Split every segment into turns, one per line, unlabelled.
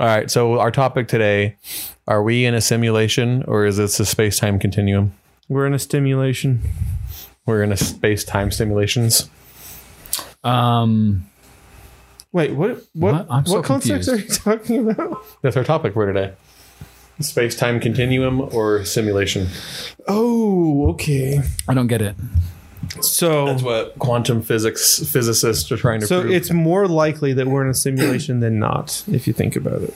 All right. So our topic today: Are we in a simulation or is this a space-time continuum?
We're in a stimulation.
We're in a space-time simulations.
Um,
Wait, what? What?
What?
What,
I'm so
concepts
confused.
are you talking about?
That's our topic for today. Space-time continuum or simulation?
Oh, okay.
I don't get it.
So,
That's what quantum physics physicists are trying to
so
prove.
it's more likely that we're in a simulation than not, if you think about it.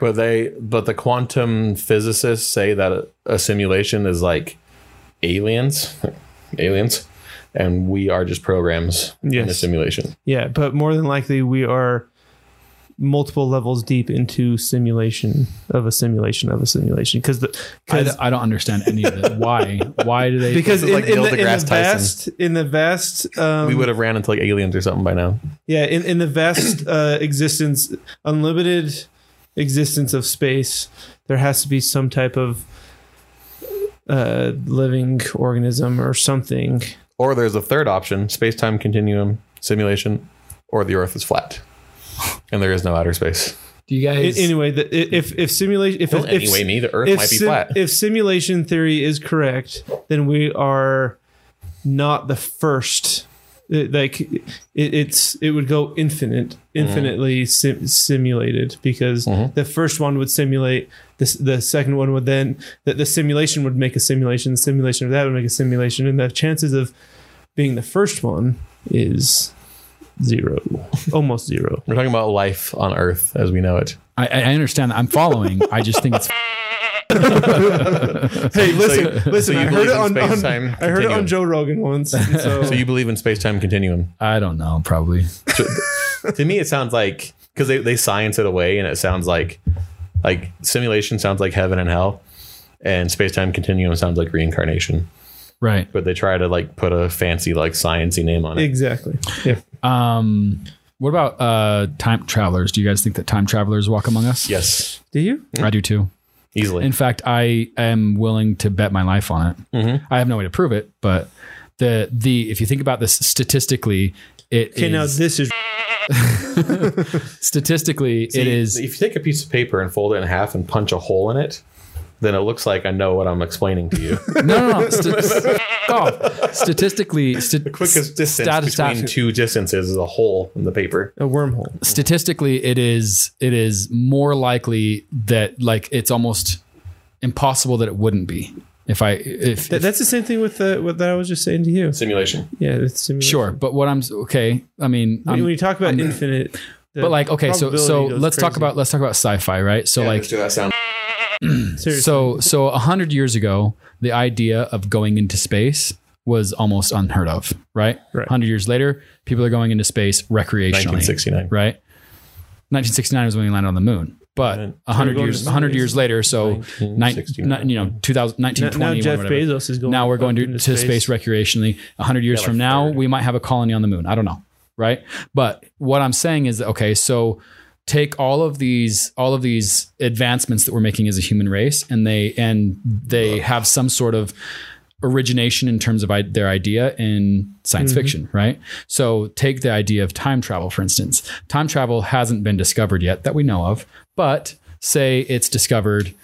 But they, but the quantum physicists say that a, a simulation is like aliens, aliens, and we are just programs in a simulation.
Yeah, but more than likely we are multiple levels deep into simulation of a simulation of a simulation because the
I,
because
I don't understand any of it. Why? Why do they?
because in,
like
in the, in the vast in the vast um,
we would have ran into like aliens or something by now.
yeah in, in the vast uh, existence unlimited existence of space there has to be some type of uh, living organism or something
Or there's a third option: space-time continuum simulation, or the Earth is flat, and there is no outer space.
do you
I-
guys?
anyway the, if if simulation if,
Don't
if
anyway me. The Earth might be
sim-
flat.
if simulation theory is correct, then we are not the first. It- like it, it's it would go infinite, infinitely mm-hmm. sim- simulated because mm-hmm. the first one would simulate this. The second one would then that the simulation would make a simulation. The simulation of that would make a simulation, and the chances of being the first one is zero, almost zero.
We're talking about life on Earth as we know it.
I, I understand. that. I'm following. I just think it's.
Hey, listen,
so
listen.
you
I heard
believe
it
in
on, on
space-time
I heard it on
continuum?
Joe Rogan once. and So,
So you believe in space-time continuum?
I don't know. Probably.
to me, it sounds like because they, they science it away, and it sounds like like simulation sounds like heaven and hell, and space-time continuum sounds like reincarnation.
Right.
But they try to like put a fancy like sciencey name on it.
exactly. Yeah.
Um. What about uh time travelers? Do you guys think that time travelers walk among us?
Yes,
Do you?
I do too.
easily.
In fact, I am willing to bet my life on it.
Mm-hmm.
I have no way to prove it, but the the if you think about this statistically, it
Okay, now this is
statistically
See,
it is
If you take a piece of paper and fold it in half and punch a hole in it, then it looks like I know what I'm explaining to you.
no no no st- st- off. statistically st-
the quickest distance
stat- stat-
between two distances is a hole in the paper.
a wormhole.
statistically it is it is more likely that like it's almost impossible that it wouldn't be if I if,
That, that's the same thing with the what that I was just saying to you.
Simulation.
Yeah, it's simulation.
sure but what I'm okay I mean
When,
I'm-
when you talk about infinite, the
but like okay so so let's talk about let's talk about sci-fi right so like
do that sound.
Seriously.
So so a hundred years ago, the idea of going into space was almost unheard of, right?
Right.
Hundred years later, people are going into space recreationally,
1969.
right? 1969 was when we landed on the moon, but a hundred years, a hundred years later, so nine, you know, 2000,
now,
1920,
now Jeff
whatever.
Bezos is going.
Now we're going to, to space. recreationally. A hundred years
Yeah,
from now,
third.
we might have a colony on the moon. I don't know, right? But what I'm saying is, okay, so take all of these all of these advancements that we're making as a human race, and they and they have some sort of origination in terms of I- their idea in science mm-hmm. fiction, right? So take the idea of time travel, for instance. Time travel hasn't been discovered yet that we know of, but say it's discovered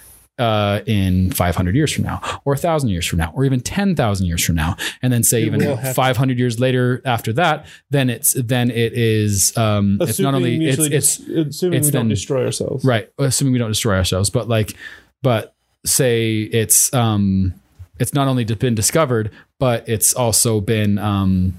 uh, in 500 years from now, or 1,000 years from now, or even 10,000 years from now, and then say
will
even
happen.
500 years later after that, then it's then it is um, it's not only it's it's
dis- assuming
it's
we don't
then-
destroy ourselves.
right assuming we don't destroy ourselves but like but say it's um it's not only been discovered but it's also been um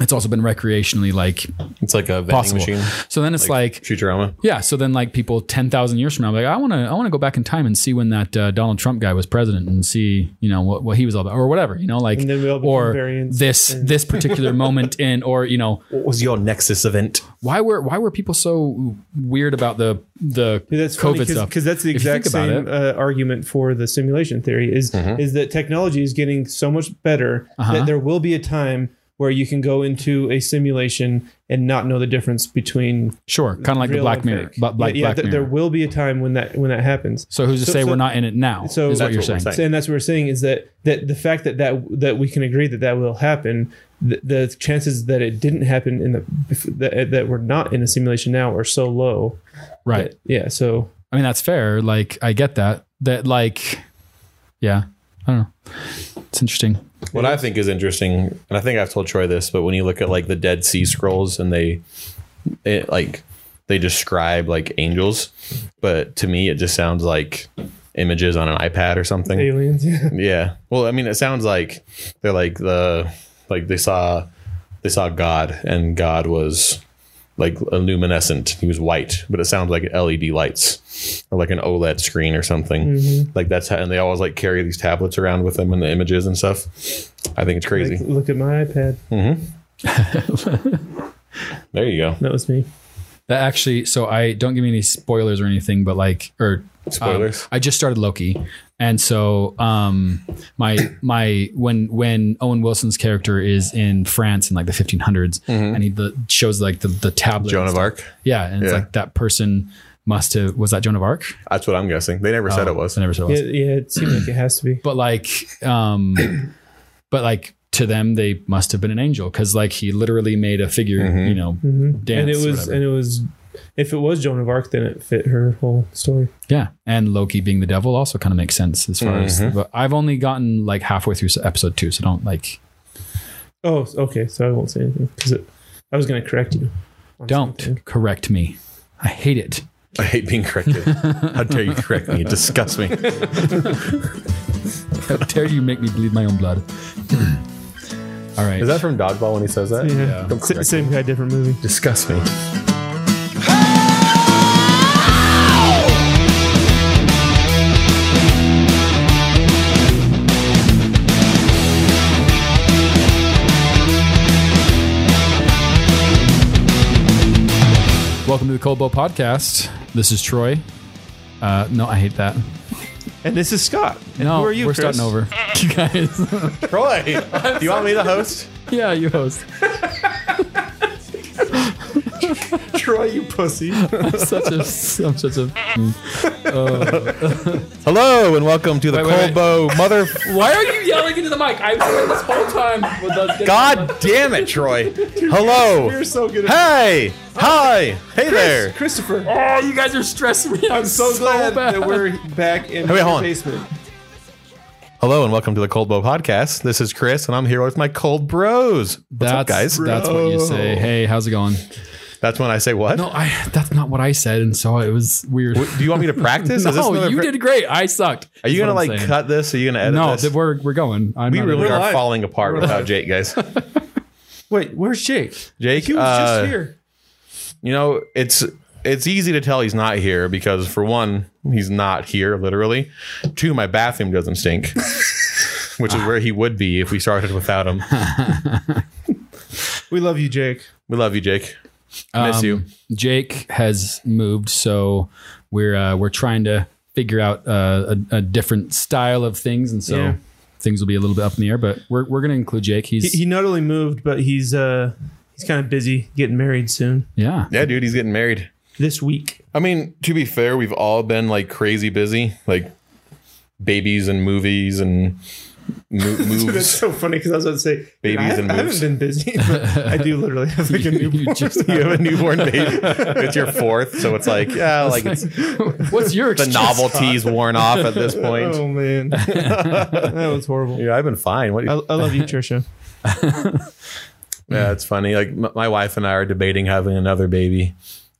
it's also been recreationally like
It's like a vending
possible
machine.
so then it's like,
Futurama.
yeah so then like people 10,000 years from now like I want to I want to go back in time and see when that uh, Donald Trump guy was president and see you know what, what he was all about or whatever you know like
And then we all
or this
and-
this particular moment in or you know
What was your Nexus event?
why were why were people so weird about the the
Dude, That's
COVID stuff
because that's the exact
think about
same uh, argument for the simulation theory is
Mm-hmm.
is that technology is getting so much better
Uh-huh.
that there will be a time where you can go into a simulation and not know the difference between
Sure, kind of like the Black Mirror. But like
yeah, yeah,
Black
th-
Mirror.
there will be a time when that when that happens.
so who's to
so-
say
so-
we're not in it now?
so-
is what you're
what
saying.
saying.
And that's what we're saying is that that the fact that that that we can agree that that will happen, the, the chances that it didn't happen in the that, that we're not in a simulation now are so low.
Right.
that- yeah. So
I mean, that's fair. Like, I get that. That, like, yeah, I don't know. It's interesting.
What I think is interesting, and I think I've told Troy this, but when you look at like the Dead Sea Scrolls and they, it like they describe like angels, but to me it just sounds like images on an iPad or something.
aliens. Yeah.
Yeah. Well, I mean, it sounds like they're like the like they saw they saw God and God was like a luminescent. He was white, but it sounds like LED lights or like an OLED screen or something. Mm-hmm. Like that's how, and they always like carry these tablets around with them and the images and stuff. I think it's crazy.
Like, look at my iPad. Mm-hmm.
there you go.
That was me.
That actually, so I don't give me any spoilers or anything, but like, or um,
Spoilers.
I just started Loki, and so um, my my when when Owen Wilson's character is in France in like the 1500s, and he the, shows like the the tablet,
Joan of. Arc.
yeah, and it's
Yeah.
like that person must have was that Joan of Arc?
That's what I'm guessing. They never said
Oh,
it was.
They never said it was.
Yeah, yeah. It seemed like it has to be.
but like um but like to them they must have been an angel because like he literally made a figure you know dance
Mm-hmm. and it was and it was if it was Joan of Arc, then it fit her whole story.
yeah and loki being the devil also kind of makes sense as far as but i've only gotten like halfway through episode two so don't like
Oh, okay. So I won't say anything because I was going to correct you.
don't
something.
correct me i hate it
I hate being corrected. How dare you correct me? It disgusts me.
how dare you make me bleed my own blood all right
Is that from Dodgeball when he says that?
Yeah.
Don't
S-
correct
same guy, different movie.
Disgust me.
welcome to the cold bow podcast this is troy uh no i hate that
And this is Scott. And
no
who are you?
we're
Chris?
starting over you guys
Troy, do you want me to host?
yeah you host
Troy, you pussy.
such a I'm such a mm.
uh, Hello and welcome to the
Wait, wait,
Colbo Mother.
Why are you yelling into the mic? I've been this whole time with us getting
God damn it, Troy. Hello.
You're so good. At
Hey. Oh. Hi. Hey there.
Christopher.
Oh, you guys are stressing me. I'm
So, glad
bad.
that we're back in
wait,
the
hold on.
basement.
Hello and welcome to the Cold Bow Podcast. This is Chris and I'm here with my cold bros. What's
that's,
up, guys?
That's what you say. Hey, how's it going?
That's when I say what?
No, I. That's not what I said, and so it was weird.
Do you want me to practice? Is this
no, you
pra-
did great. I sucked.
Are you gonna like
saying.
cut this? Are you gonna edit
No,
this?
th- we're we're going. I'm
we really are
live.
falling apart without Jake, guys.
Wait, where's Jake?
Jake,
He was
uh,
just here.
You know, it's it's easy to tell he's not here because for one, he's not here literally. Two, my bathroom doesn't stink, which is where he would be if we started without him.
We love you, Jake.
We love you, Jake. Miss you.
Um, Jake has moved, so we're uh, we're trying to figure out uh, a, a different style of things, and so
Yeah.
things will be a little bit up in the air. But we're we're gonna include Jake.
He,
He's
he not only moved, but he's uh he's kind of busy getting married soon
yeah.
Yeah, dude, he's getting married.
this week.
I mean, to be fair, we've all been like crazy busy, like babies and movies and mo-
That's
moves.
so funny because I was about to say
Babies
I,
and
I haven't been busy, but I do literally have like a
You
newborn.
just
you have a newborn baby. It's your fourth, so it's like, yeah, like it's,
what's your
the
excuse?
novelty's worn off at this point.
Oh man, that was horrible.
Yeah, I've been fine. What?
I, I love you, Trisha.
Yeah, it's funny. Like m- my wife and I are debating having another baby,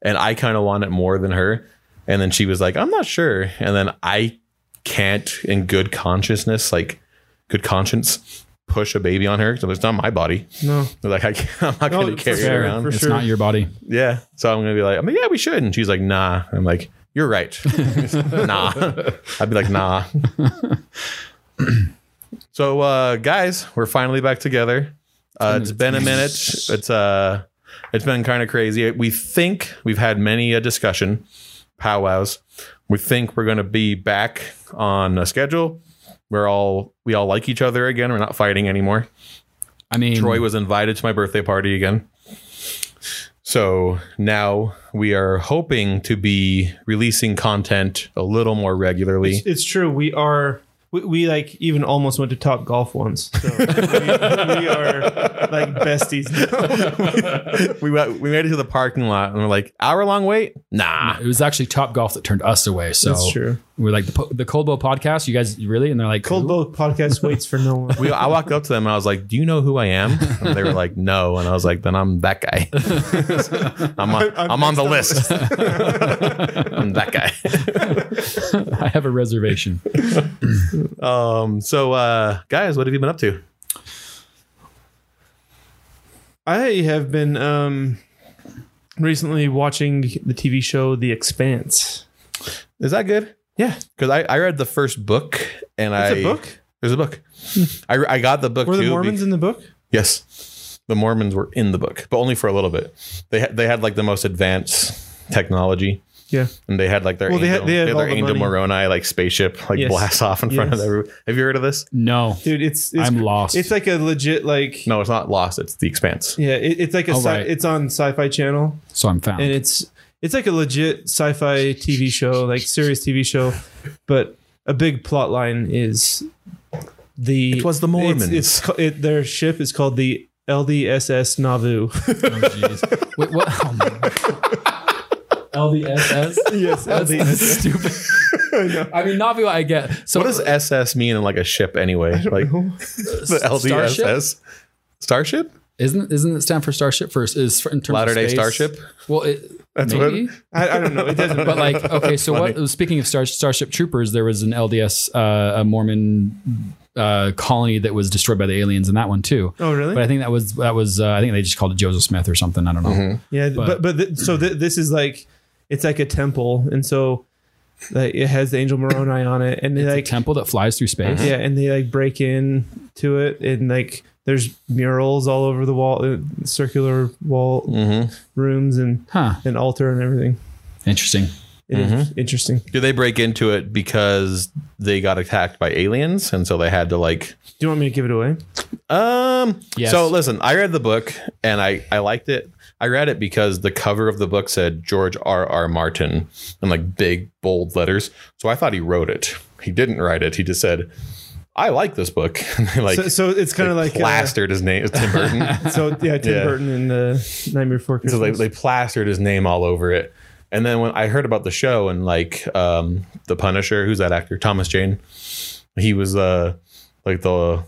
and I kind of want it more than her. And then she was like, "I'm not sure." And then I can't, in good consciousness, like good conscience, push a baby on her. So it's not my body.
No,
Like I can't, I'm not
No,
going to
for
carry it around.
for
It's
sure.
not your body.
Yeah. So I'm going to be like, I mean, yeah, we should. And she's like, nah. I'm like, you're right. nah. I'd be like, nah. so, uh, guys, we're finally back together. Uh, it's been a minute. It's uh, it's been kind of crazy. We think we've had many a discussion, powwows. We think we're going to be back on a schedule. We're all we all like each other again. We're not fighting anymore.
I mean,
Troy was invited to my birthday party again. So now we are hoping to be releasing content a little more regularly.
It's true. We are. We, we like even almost went to Top Golf once. So we, we are like besties now.
we went, we made it to the parking lot and we're like, hour long wait? Nah.
it was actually Top Golf that turned us away. So
That's true.
we're like the, po- the Cold Bow podcast. You guys really? And they're like,
Cold
"Who?"
Podcast waits for no one.
We, I walked up to them and I was like, "Do you know who I am?" And they were like, "No." And I was like, "Then I'm that guy. I'm on, I'm on the list. I'm that guy."
I have a reservation.
Um. So, uh, guys, what have you been up to?
I have been um recently watching the TV show The Expanse.
Is that good?
Yeah,
Because I, I read the first book and I
it's a book.
There's a book. I, I got the book
Were the Mormons in the book?
yes, the Mormons were in the book, but only for a little bit. They had they had like the most advanced technology.
Yeah.
And they had like their
Well, they
angel,
had- they had
their
all the
angel
money.
Moroni like spaceship like
Yes.
blast off in front of
Yes.
everyone. Have you heard of this?
No,
Dude, it's, it's
I'm lost.
It's like a legit like
No, it's not Lost. It's The Expanse.
yeah, it, it's like a
Oh,
sci-
right.
it's on Sci-Fi Channel
so I'm found.
and it's it's like a legit sci-fi TV show, like serious TV show, but a big plot line is the
It was the Mormons.
It's, it's it, their ship is called the LDSS Nauvoo.
oh, jeez. Wait, what? Oh, my- LDSS?
yes,
That's, that's stupid. I mean, Navi, I get. So
What does SS mean in like a ship anyway? Like the LDSS Starship?
Isn't isn't it stand for Starship first? Is for, in terms
Latter
of
Day
space?
Starship?
Well, it,
That's
maybe.
I, I don't know. It doesn't.
But like, okay, so
funny.
what? Speaking of Star, Starship Troopers, there was an LDS, uh, a Mormon uh, colony that was destroyed by the aliens in that one too.
oh really?
But I think that was that was uh, I think they just called it Joseph Smith or something. I don't know.
Mm-hmm.
yeah, but but, th- so th- this is like it's like a temple, and so like, it has the angel Moroni on it, and they
It's
like
a temple that flies through space.
yeah, and they like break in to it, and like there's murals all over the wall, uh, circular wall
Mm-hmm.
rooms, and
Huh.
an altar and everything.
Interesting.
It is
Mm-hmm.
interesting.
Do they break into it because they got attacked by aliens and so they had to like
Do you want me to give it away?
um
Yes.
so listen, I read the book and I I liked it. I read it because the cover of the book said George R. R. Martin in like big bold letters. So I thought he wrote it. He didn't write it. He just said, "I like this book." And they like
So, so it's kind of like uh,
plastered his name. Tim Burton.
so yeah, Tim
Yeah.
Burton and the Nightmare Before
so
Christmas.
they, they plastered his name all over it. And then when I heard about the show and like um, the Punisher, who's that actor? Thomas Jane. He was uh like the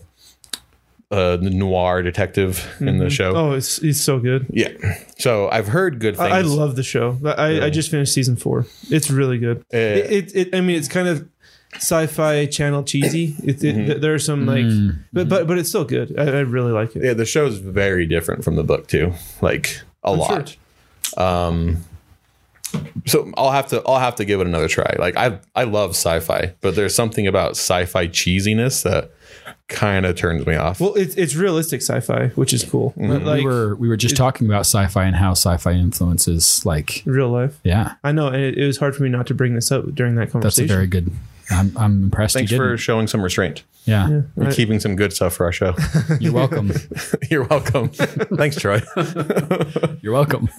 uh noir detective in the show.
oh, it's, it's so good.
Yeah. So I've heard good things.
I, I love the show. I, I just finished season four. It's really good.
Uh,
it, it, it, I mean, it's kind of sci-fi channel cheesy. It, it,
Mm-hmm.
There are some like, but but but it's still good. I, I really like it.
yeah, the show is very different from the book too. Like a lot. Um so I'll have to I'll have to give it another try. Like I I love sci-fi, but there's something about sci-fi cheesiness that kind of turns me off.
Well, it's it's realistic sci-fi, which is cool.
Mm-hmm.
Like
we were we were just talking about sci-fi and how sci-fi influences like
real life.
yeah.
I know, and it, it was hard for me not to bring this up during that conversation.
That's a very good. I'm I'm impressed.
Thanks
you
for
didn't.
showing some restraint.
yeah.
yeah,
We're keeping some good stuff for our show.
You're welcome.
You're welcome. Thanks, Troy.
You're welcome.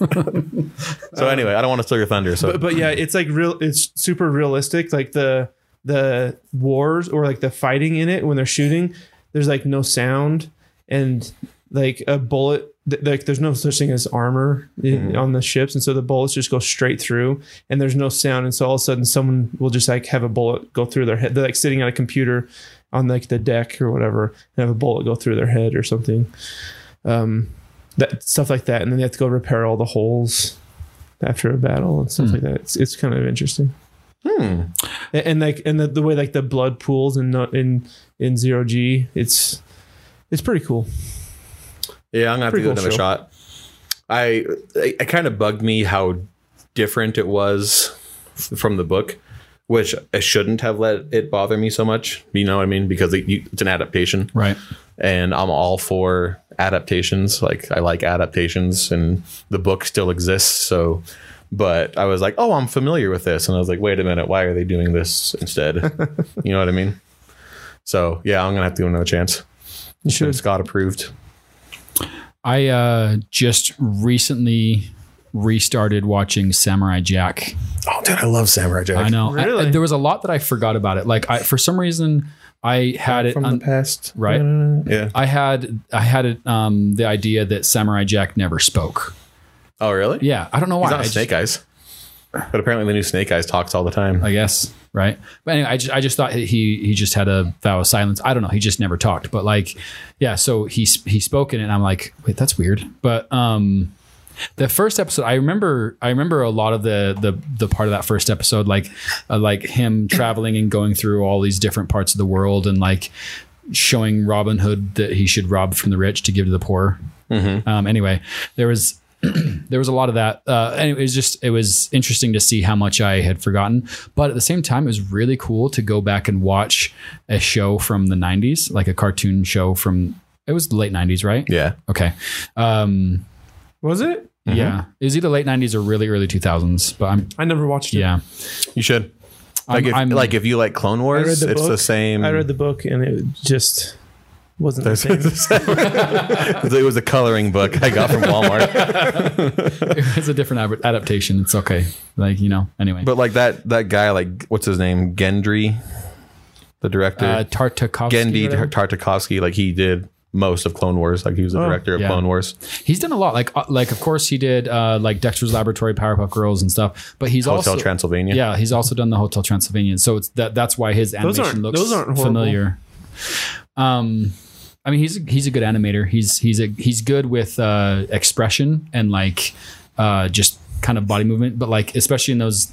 So anyway, I don't want to steal your thunder. So
but, but yeah, it's like real. It's super realistic. Like the the wars or like the fighting in it when they're shooting, there's like no sound and like a bullet. th- Like there's no such thing as armor in, on the ships, and so the bullets just go straight through, and there's no sound, and so all of a sudden someone will just like have a bullet go through their head. They're like sitting at a computer on like the deck or whatever, and have a bullet go through their head or something. Um, that stuff like that, and then they have to go repair all the holes after a battle and stuff like that. It's it's kind of interesting.
Hmm.
And, and like and the, the way like the blood pools in no- in in zero G, it's it's pretty cool.
Yeah, I'm gonna have to give
cool
it another shot. I it, it kind of bugged me how different it was from the book, which I shouldn't have let it bother me so much. You know what I mean? Because it, you, it's an adaptation,
right.
and I'm all for adaptations. Like I like adaptations, and the book still exists. So, but I was like, oh, I'm familiar with this, and I was like, wait a minute, why are they doing this instead? you know what I mean? So yeah, I'm gonna have to give it another chance.
You should.
Scott approved.
I uh, just recently restarted watching Samurai Jack.
Oh, dude, I love Samurai Jack.
I know. I-
Really?
there was a lot that I forgot about it. Like I, for some reason, I had it
from
un-
the past,
right?
Yeah.
I had I had it, um, the idea that Samurai Jack never spoke.
Oh, really?
Yeah, I don't know why.
He's not
I
a
just-
Snake Eyes, but apparently the new Snake Eyes talks all the time.
I guess right. But anyway, I just I just thought he he just had a vow of silence. I don't know. He just never talked. But like, yeah. So he he spoke in it, and I'm like, wait, that's weird. But um, the first episode, I remember I remember a lot of the the the part of that first episode, like uh, like him traveling and going through all these different parts of the world, and like showing Robin Hood that he should rob from the rich to give to the poor. Um, anyway, there was there was a lot of that. Uh, and it was just it was interesting to see how much I had forgotten. But at the same time, it was really cool to go back and watch a show from the '90s, like a cartoon show from it was the late '90s, right?
Yeah.
Okay. Um,
Was it?
Yeah, it was either late '90s or really early 2000s. But I'm
I never watched it.
yeah.
You should. Like
I'm-
if,
I'm-
like if you like Clone Wars,
the
it's the same.
I read the book and it just wasn't the same.
it was a coloring book I got from Walmart.
it's a different ad- adaptation. It's okay. Like you know. Anyway,
but like that that guy, like what's his name, Gendry, the director,
uh, Tartakovsky. Genndy.
Tartakovsky. Like he did most of Clone Wars. Like he was the director of
yeah.
Clone Wars.
He's done a lot. Like, uh, like of course he did uh, like Dexter's Laboratory, Powerpuff Girls, and stuff. But he's
Hotel
also Hotel
Transylvania.
yeah, he's also done the Hotel Transylvania. So it's that that's why his
Those
animation
aren't-
looks
those aren't horrible.
familiar. Um, I mean, he's he's a good animator. He's he's a he's good with uh, expression and like uh, just kind of body movement. But like especially in those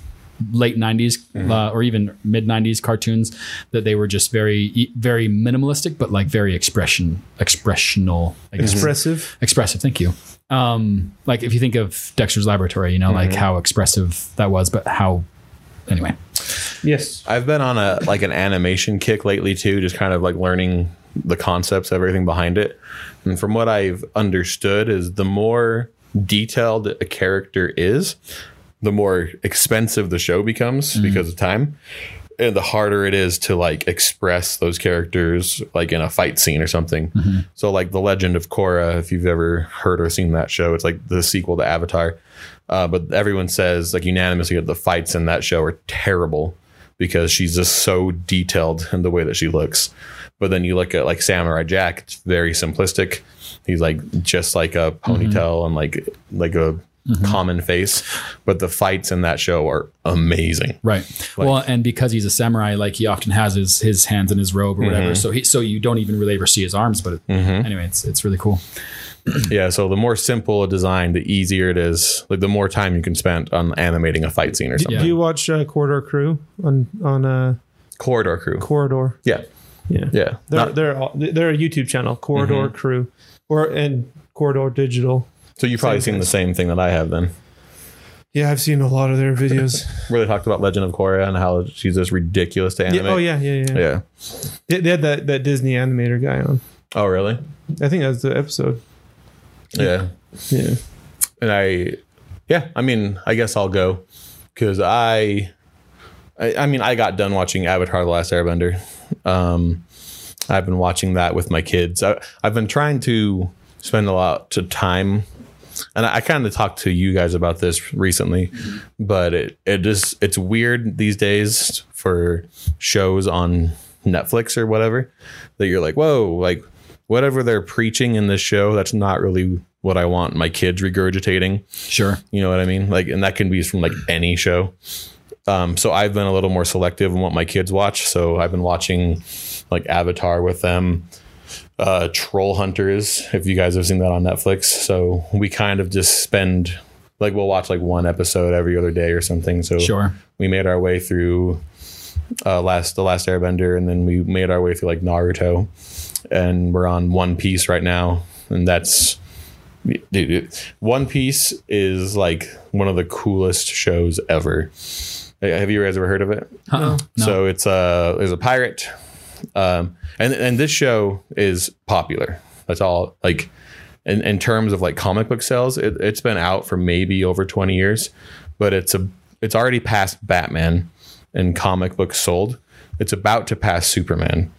late 90s
Mm-hmm.
uh, or even mid 90s cartoons that they were just very e, very minimalistic but like very expression expressional
Expressive.
expressive thank you um like if you think of dexter's laboratory you know like
Mm-hmm.
how expressive that was but how anyway
Yes.
I've been on a like an animation kick lately too, just kind of like learning the concepts, everything behind it. And from what I've understood is the more detailed a character is, the more expensive the show becomes because of time. And the harder it is to like express those characters like in a fight scene or something. So like the Legend of Korra, if you've ever heard or seen that show, it's like the sequel to Avatar. Uh, but everyone says like unanimously that the fights in that show are terrible because she's just so detailed in the way that she looks. But then you look at like Samurai Jack, it's very simplistic. He's like just like a ponytail and like like a common face. But the fights in that show are amazing.
right well and because he's a samurai like he often has his his hands in his robe or
Mm-hmm.
whatever so he so you don't even really ever see his arms but it, anyway it's it's really cool
Yeah, so the more simple a design, the easier it is. Like the more time you can spend on animating a fight scene or something.
Do you watch uh, Corridor Crew on on uh,
Corridor Crew.
Corridor?
Yeah,
Yeah.
yeah.
They're
Not-
they're all, they're a YouTube channel, Corridor mm-hmm. Crew, or and Corridor Digital.
so you've probably
same
seen the same thing that I have then.
Yeah, I've seen a lot of their videos.
Where they talked about Legend of Korra and how she's just ridiculous to
yeah, oh,
animate.
oh yeah, yeah, yeah.
Yeah.
They, they had that that Disney animator guy on.
Oh really?
I think that's the episode.
Yeah.
Yeah.
and I, yeah, I mean, I guess I'll go because I, I, I mean, I got done watching Avatar: The Last Airbender. Um, I've been watching that with my kids. I, I've been trying to spend a lot of time, and I, I kind of talked to you guys about this recently, but it it just it's weird these days for shows on Netflix or whatever that you're like, whoa, like whatever they're preaching in this show, that's not really what I want my kids regurgitating.
sure
You know what I mean? Like, and that can be from like any show. Um, so I've been a little more selective in what my kids watch. So I've been watching like Avatar with them, uh, Troll Hunters, if you guys have seen that on Netflix. So we kind of just spend like we'll watch like one episode every other day or something. So
sure
we made our way through uh, last the last Airbender, and then we made our way through like Naruto, and we're on One Piece right now, and that's dude. One Piece is like one of the coolest shows ever. Uh, Have you guys ever heard of it?
Uh-uh. no
So it's a there's a pirate, um, and and this show is popular. That's all. Like in, in terms of like comic book sales, it, it's been out for maybe over twenty years, but it's a it's already past Batman in comic books sold. It's about to pass Superman,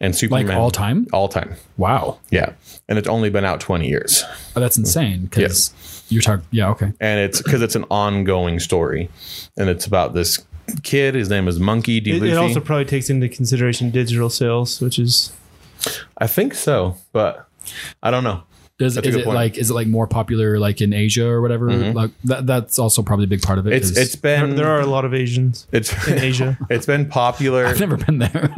and Superman like
all time?
all time.
Wow.
Yeah, and it's only been out twenty years,
Oh, that's insane. Because you're talking. Yeah. Okay.
and it's because it's an ongoing story, and it's about this kid. His name is Monkey D.
It,
Luffy.
it also probably takes into consideration digital sales, which is
I think so, but I don't know.
Does is it
point. Mm-hmm.
like is it like more popular like in Asia or whatever? Like that that's also probably a big part of it.
It's
'cause
it's
there,
been
there are a lot of Asians
it's
in Asia.
it's been popular.
I've never been there.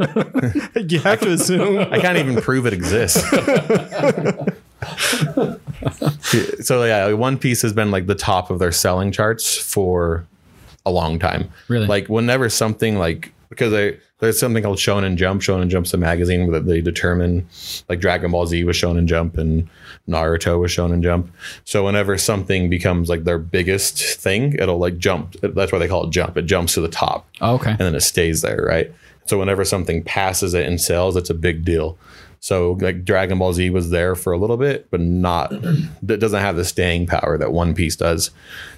you have to assume.
I can't even prove it exists. so yeah, One Piece has been like the top of their selling charts for a long time.
Really?
Like whenever something like because they, there's something called Shonen Jump. Shonen Jump's a magazine that they determine like Dragon Ball Z was Shonen Jump and Naruto was Shonen Jump. So whenever something becomes like their biggest thing, it'll like jump. That's why they call it jump. It jumps to the top
Oh, okay.
and then it stays there, right? So whenever something passes it in sales, it's a big deal. So like Dragon Ball Z was there for a little bit, but not that doesn't have the staying power that One Piece does.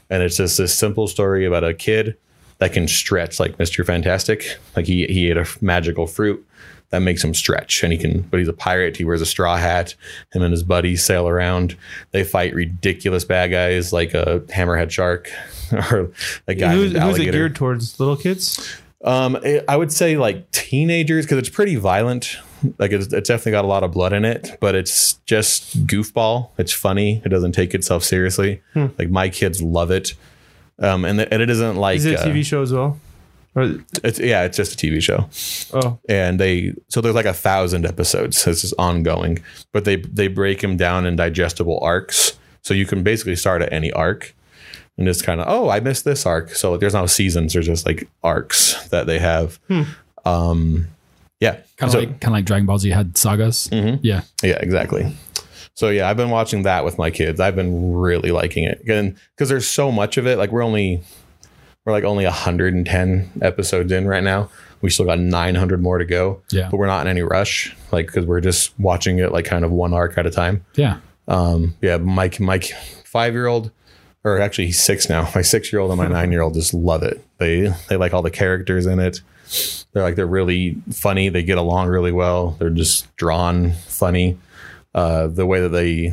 And it's just this simple story about a kid that can stretch like Mr. Fantastic. Like he he ate a magical fruit that makes him stretch and he can but he's a pirate he wears a straw hat him and his buddies sail around they fight ridiculous bad guys like a hammerhead shark or a guy
Who's,
named
who's it geared towards? Little kids?
Um, it- I would say like teenagers because it's pretty violent. Like it's, it's definitely got a lot of blood in it, but it's just goofball. It's funny. It doesn't take itself seriously. Like my kids love it. Um, and, and it isn't like
Is it a
uh,
TV show as well? Or,
it's yeah, it's just a TV show.
oh,
And they so there's like a thousand episodes. This is ongoing, but they they break them down in digestible arcs. So you can basically start at any arc and just kind of oh I missed this arc. So there's no seasons. There's just like arcs that they have. Um, yeah,
Kind of
So-
like kind of like Dragon Ball Z had sagas.
Mhm.
Yeah.
Yeah, exactly. So yeah, I've been watching that with my kids. I've been really liking it, and because there's so much of it. Like we're only we're like only 110 episodes in right now. We still got 900 more to go.
Yeah.
but we're not in any rush. Like because we're just watching it like kind of one arc at a time.
Yeah.
Um, yeah, Mike, Mike, five year old, or actually he's six now. My six year old and my nine year old just love it. They they like all the characters in it. They're like they're really funny. They get along really well. They're just drawn funny. Uh, the way that they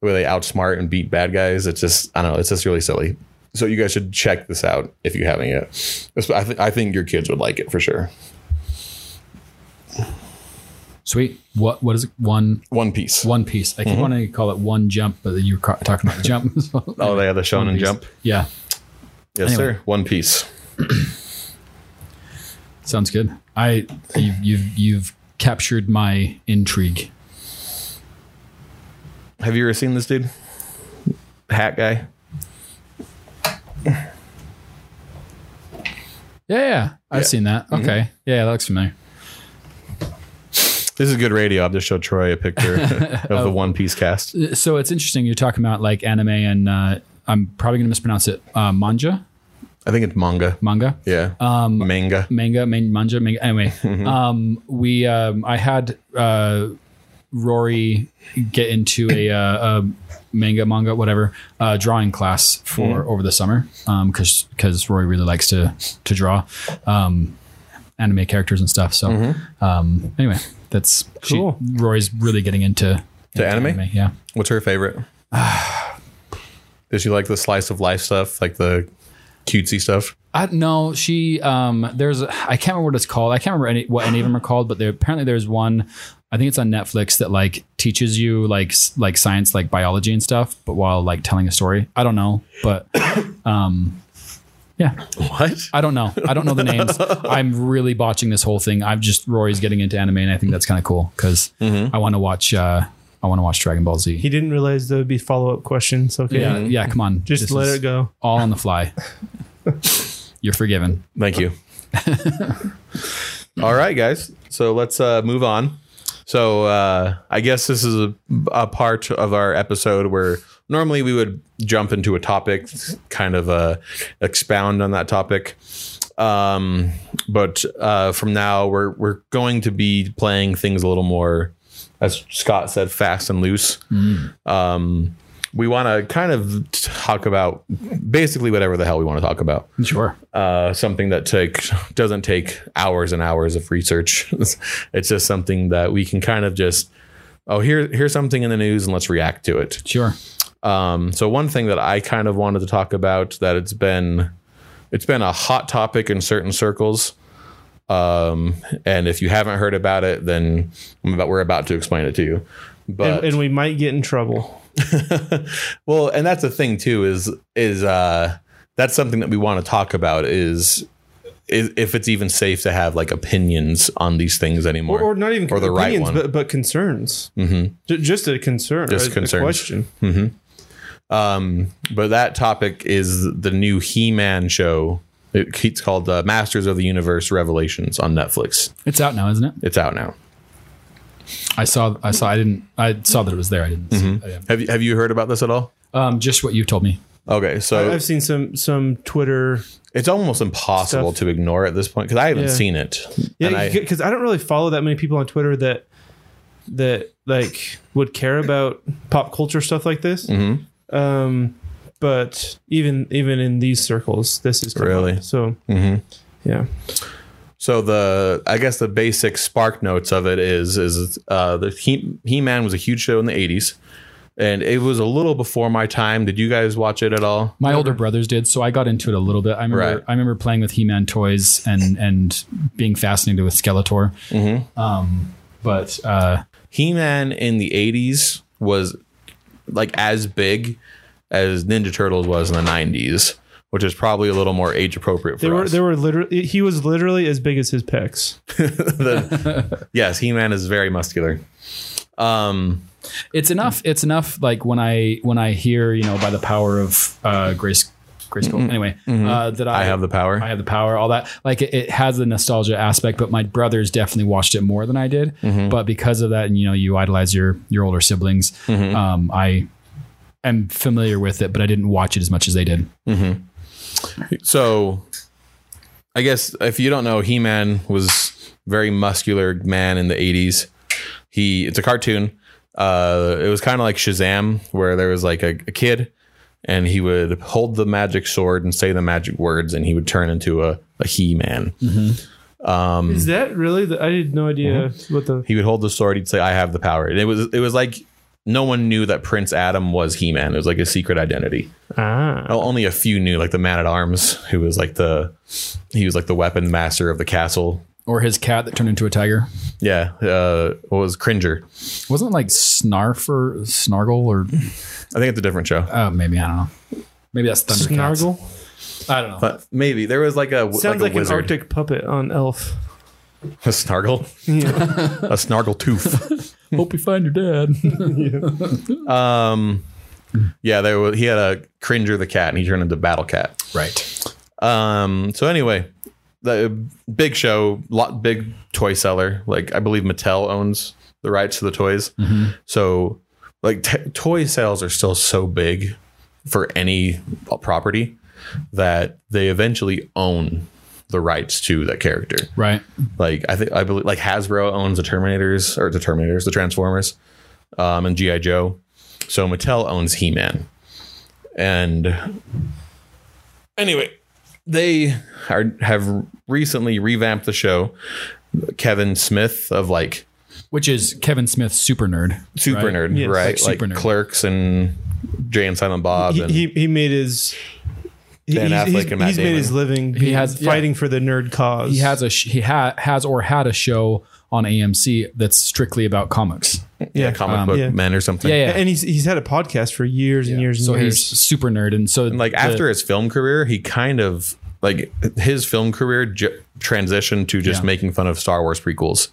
the way they outsmart and beat bad guys. It's just I don't know. It's just really silly. So you guys should check this out if you haven't yet. I, th- I think your kids would like it for sure.
Sweet. What what is it? One
One Piece.
one piece. I keep wanting to call it one jump, but you were ca- talking about the jump.
Oh, they have the Shonen. Jump.
Yeah.
Yes,
Anyway.
sir. One Piece.
Sounds good. I you've you've, you've captured my intrigue.
Have you ever seen this dude? Hat guy.
Yeah, yeah. I've
Yeah.
seen that. Okay. Yeah, that looks familiar.
This is good radio. I've just showed Troy a picture of the One Piece cast.
So it's interesting. You're talking about like anime and uh, I'm probably going to mispronounce it. Uh, manja,
I think it's manga.
manga,
Yeah. Um, manga.
manga, man, manja, manga. Anyway, um, we um, I had uh, Rory get into a, uh, a manga, manga, whatever, uh, drawing class for
Mm-hmm.
over the summer because because Rory really likes to to draw um, anime characters and stuff. So
Mm-hmm.
um, anyway, that's she-
Cool.
Rory's really getting into,
To
into
anime?
Yeah.
What's her favorite? Does she like the slice of life stuff, like the cutesy stuff?
I no, she um there's I can't remember what it's called. I can't remember any what any of them are called, but there apparently there's one I think it's on Netflix that like teaches you like like science like biology and stuff, but while like telling a story. I don't know, but um yeah,
What?
I don't know. I don't know the names. I'm really botching this whole thing. I'm just Rory's getting into anime and I think that's kind of cool cuz I want to watch uh I want to watch Dragon Ball Z.
he didn't realize there would be follow up questions. Okay,
yeah, yeah, come on.
just
This
let it go.
All on the fly. You're forgiven.
Thank you. All right, guys. So let's uh, move on. So uh, I guess this is a, a part of our episode where normally we would jump into a topic, kind of uh, expound on that topic. Um, but uh, from now, we're we're going to be playing things a little more, as Scott said, fast and loose. Um, we want to kind of talk about basically whatever the hell we want to talk about.
Sure.
Uh, something that take doesn't take hours and hours of research. it's just something that we can kind of just oh here here's something in the news and let's react to it.
Sure.
Um, so one thing that I kind of wanted to talk about that it's been it's been a hot topic in certain circles. Um, and if you haven't heard about it, then I'm about, we're about to explain it to you. But
and, and we might get in trouble.
well, and that's the thing too is is uh, that's something that we want to talk about is is if it's even safe to have like opinions on these things anymore,
Or, or not even
or the right one.
but, but concerns. Mm-hmm. just a concern.
Just
a, a
concerns.
question.
Um, but that topic is the new He-Man show. It, it's called uh, Masters of the Universe Revelations on Netflix.
It's out now, isn't it?
It's out now.
I saw. I saw. I didn't. I saw that it was there. I didn't. See
Mm-hmm.
it.
Have you have you heard about this at all?
Um, just what you told me.
Okay, so
I've seen some some Twitter.
it's almost impossible
Stuff.
to ignore at this point because I haven't
Yeah.
seen it. And
Yeah,
I-
because I, don't really follow that many people on Twitter that that like would care about pop culture stuff like this.
Mm-hmm.
Um, but even even in these circles, this is
Really?
up. so.
Mhm.
Yeah,
So the I guess the basic spark notes of it is is uh, the He He Man was a huge show in the eighties, and it was a little before my time. Did you guys watch it at all?
My older brothers did, so I got into it a little bit. I remember.
Right.
I remember playing with He-Man toys and and being fascinated with Skeletor.
Mm-hmm.
Um, but uh,
He Man in the eighties was like as big as Ninja Turtles was in the nineties, which is probably a little more age appropriate for
they were
us.
they were literally he was literally as big as his pecs.
The- yes, He Man is very muscular. Um,
it's enough. It's enough. Like when I when I hear you know by the power of uh, Grace Grace Anyway, uh, that I,
I have the power.
I have the power, all that. Like it, it has the nostalgia aspect, but my brothers definitely watched it more than I did. But because of that, and you know, you idolize your your older siblings. Um, I am familiar with it, but I didn't watch it as much as they did. Mm-hmm.
So, I guess if you don't know, He Man was very muscular man in the '80s. He it's a cartoon. Uh, it was kind of like Shazam, where there was like a, a kid, and he would hold the magic sword and say the magic words, and he would turn into a, a He Man. Mm-hmm.
is um, that really? The, I had no idea mm-hmm. what the.
He would hold the sword. He'd say, "I have the power," and it was it was like no one knew that Prince Adam was He Man. It was like a secret identity.
Ah,
Oh, only a few knew, like the man at arms, who was like the he was like the weapon master of the castle.
Or his cat that turned into a tiger.
Yeah, uh, what was Cringer?
Wasn't it like Snarf or Snargle or
I think it's a different show,
Oh, maybe I don't know. Maybe that's Thundercats.
Snargle
I don't know.
but maybe there was like a
sounds
like,
like,
a
an
wizard,
Arctic puppet on Elf.
a snargle,
Yeah.
a snargle tooth.
Hope you find your dad.
um, yeah, there was he had a Cringer the cat, and he turned into Battle Cat.
right.
Um, so anyway, the big show, lot big toy seller. Like I believe Mattel owns the rights to the toys. So like t- toy sales are still so big for any property that they eventually own the rights to that character.
Right.
Like I think I believe like Hasbro owns the Terminators or the Terminators, the Transformers, um, and GI Joe. So Mattel owns He Man, and anyway, they are have recently revamped the show. Kevin Smith of like
Which is Kevin Smith, super nerd.
Super
right?
Nerd,
Yes.
right?
Like
Like,
Super Nerd.
Clerks and Jay and Silent Bob.
he,
and,
he he made his. He-
Ben
he's,
Affleck
he's-
and Matt
he's made his living.
He has- yeah.
fighting for the nerd cause.
He has a sh- he ha- has or had a show on AMC that's strictly about comics.
yeah, comic
um,
book
yeah.
men or something.
Yeah, yeah.
and he's he's had a podcast for years and years and years.
so
years.
he's super nerd, and so
And like
the-
after his film career, he kind of like his film career j- transitioned to just
Yeah.
making fun of Star Wars prequels.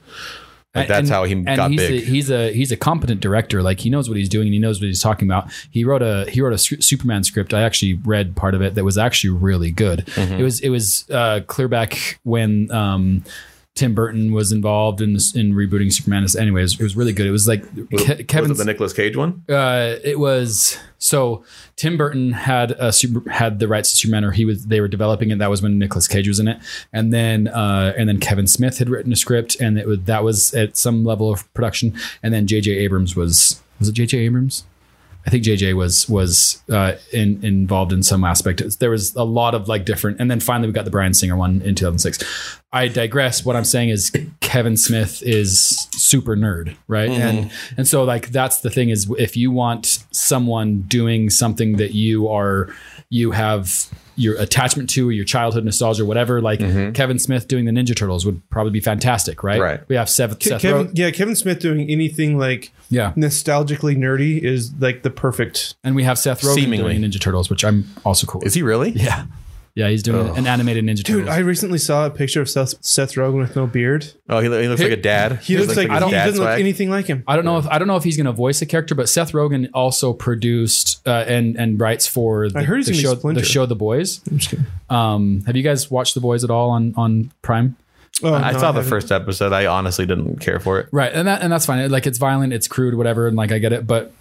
Like that's
and-
how he got
he's
big.
A, he's a he's a competent director. Like he knows what he's doing and he knows what he's talking about. He wrote a he wrote a Superman script. I actually read part of it that was actually really good.
Mm-hmm.
It was it was uh, clear back when um, Tim Burton was involved in in rebooting Superman. Anyways, it was really good. It was like Ke- Kevin's
was it the Nicolas Cage one?
uh, it was so Tim Burton had a super, had the rights to Superman, or he was they were developing it. That was when Nicolas Cage was in it, and then uh, and then Kevin Smith had written a script, and it was, that was at some level of production, and then J.J. Abrams was was it J.J. Abrams? I think JJ was was uh, in, involved in some aspect. There was a lot of like different, and then finally we got the Bryan Singer one in 2006. I digress. What I'm saying is Kevin Smith is super nerd, right? And and so like that's the thing is if you want someone doing something that you are you have your attachment to or your childhood nostalgia or whatever, like mm-hmm. Kevin Smith doing the Ninja Turtles would probably be fantastic, right?
Right.
We have Seth, Seth
Kevin,
Rogen-
yeah, Kevin Smith doing anything like
yeah,
nostalgically nerdy is like the perfect.
and we have Seth Rogen
Seemingly.
doing Ninja Turtles, which I'm also cool. with.
Is he really?
Yeah. Yeah, he's doing an animated Ninja Turtles.
Dude, I recently saw a picture of Seth, Seth Rogen with no beard.
Oh, he, he looks like a dad.
He looks like,
his
he doesn't look anything like him.
I don't know if I don't know if he's going to voice a character, but Seth Rogen also produced uh, and and writes for the,
I heard he's
the
gonna be
show
Splinter.
the show The Boys.
I'm just kidding.
Um, have you guys watched The Boys at all on on Prime?
Oh,
I
no,
saw the
haven't.
first episode. I honestly didn't care for it.
Right, and that and that's fine. Like it's violent, it's crude, whatever, and like I get it. But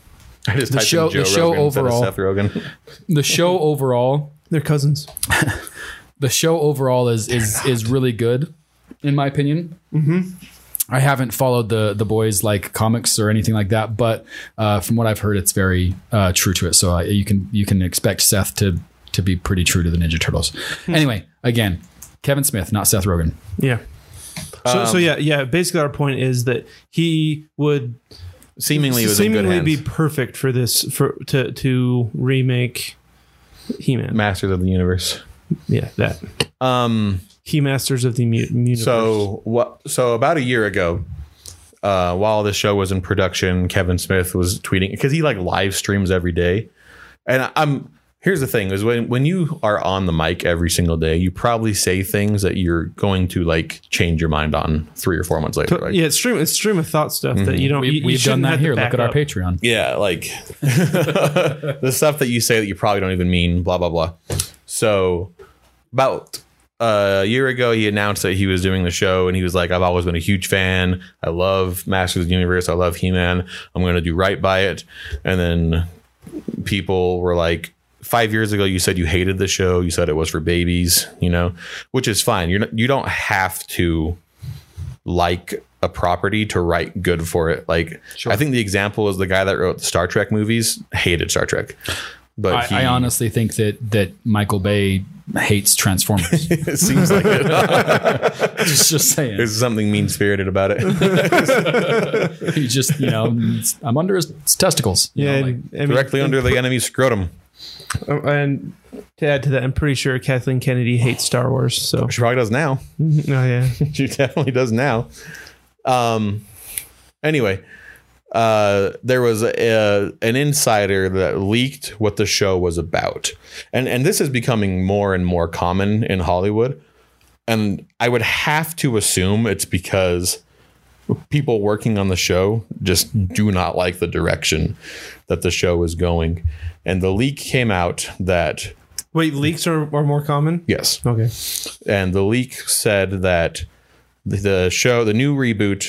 I just
The
typed
show-
in Joe
the show
Rogan instead of
overall-
Seth Rogen.
the show overall,
They're cousins.
the show overall is is is really good, in my opinion. Mm-hmm. I haven't followed the the boys like comics or anything like that, but uh, from what I've heard, it's very uh, true to it. So uh, you can you can expect Seth to to be pretty true to the Ninja Turtles. anyway, again, Kevin Smith, not Seth Rogen.
Yeah. So, so yeah, yeah. Basically, our point is that he would
Seemingly, it was in good
seemingly
hands.
be perfect for this for to to remake He-Man.
Masters of the Universe.
yeah, that
Um.
He Masters of the Mu- Universe.
So what? So about a year ago, uh, while the show was in production, Kevin Smith was tweeting because he like live streams every day, and I'm. Here's the thing: is when when you are on the mic every single day, you probably say things that you're going to like change your mind on three or four months later. Right?
yeah, it's stream it's stream of thought stuff that mm-hmm. you don't.
We,
you, you
we've done that here. Look
back
at our
up.
Patreon.
Yeah, like the stuff that you say that you probably don't even mean, blah blah blah. So about a year ago, he announced that he was doing the show, and he was like, "I've always been a huge fan. I love Masters of the Universe. I love He Man. I'm going to do right by it." And then people were like. Five years ago, you said you hated the show. You said it was for babies, you know, which is fine. You're not, you don't have to like a property to write good for it. Like I think the example is the guy that wrote the Star Trek movies hated Star Trek. But
I,
he,
I honestly think that that Michael Bay hates Transformers.
it seems like it.
just, just saying.
there's something mean spirited about it.
He just, you know, I'm under his testicles. you
Yeah,
know, like-
and,
Directly
and,
under the enemy's scrotum.
Uh, and to add to that, I'm pretty sure Kathleen Kennedy hates Star Wars. So,
She probably does now.
oh yeah,
she definitely does now. Um. Anyway, uh, there was a, an insider that leaked what the show was about, and and this is becoming more and more common in Hollywood. And I would have to assume it's because people working on the show just do not like the direction that the show is going. And the leak came out that
wait, leaks are, are more common.
yes,
Okay,
and the leak said that the- show, the new reboot,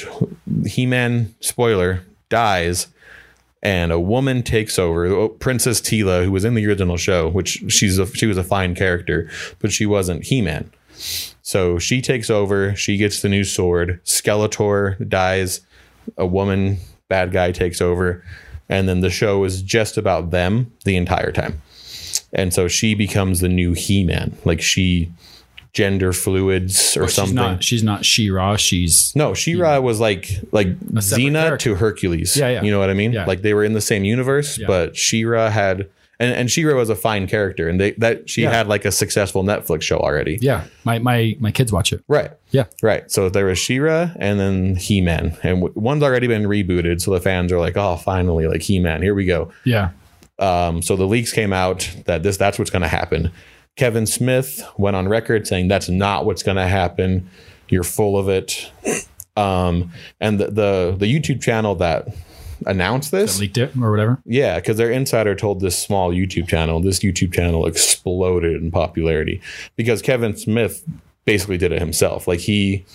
He Man spoiler dies, and a woman takes over. Oh, Princess Teela, who was in the original show, which she's a, she was a fine character, but she wasn't He Man. So she takes over. She gets the new sword. Skeletor dies. A woman bad guy takes over, and then the show is just about them the entire time. And so she becomes the new He Man. Like she gender fluids or something.
She's not. She's not She-Ra. She's
No, She-Ra was like like Xena
character.
to Hercules.
Yeah, yeah.
You know what I mean?
Yeah.
Like they were in the same universe,
Yeah.
but She-Ra had and, and She-Ra was a fine character and they that she
Yeah.
had like a successful Netflix show already.
yeah. My my my kids watch it.
Right.
Yeah.
Right. So there was She-Ra and then He-Man. And w- one's already been rebooted, so the fans are like, "Oh, finally, like He-Man, here we go."
Yeah.
Um, so the leaks came out that this that's what's going to happen. Kevin Smith went on record saying that's not what's going to happen. You're full of it. Um, and the, the the YouTube channel that announced this,
Leaked it or whatever.
yeah, because their insider told this small YouTube channel, this YouTube channel exploded in popularity because Kevin Smith basically did it himself. Like he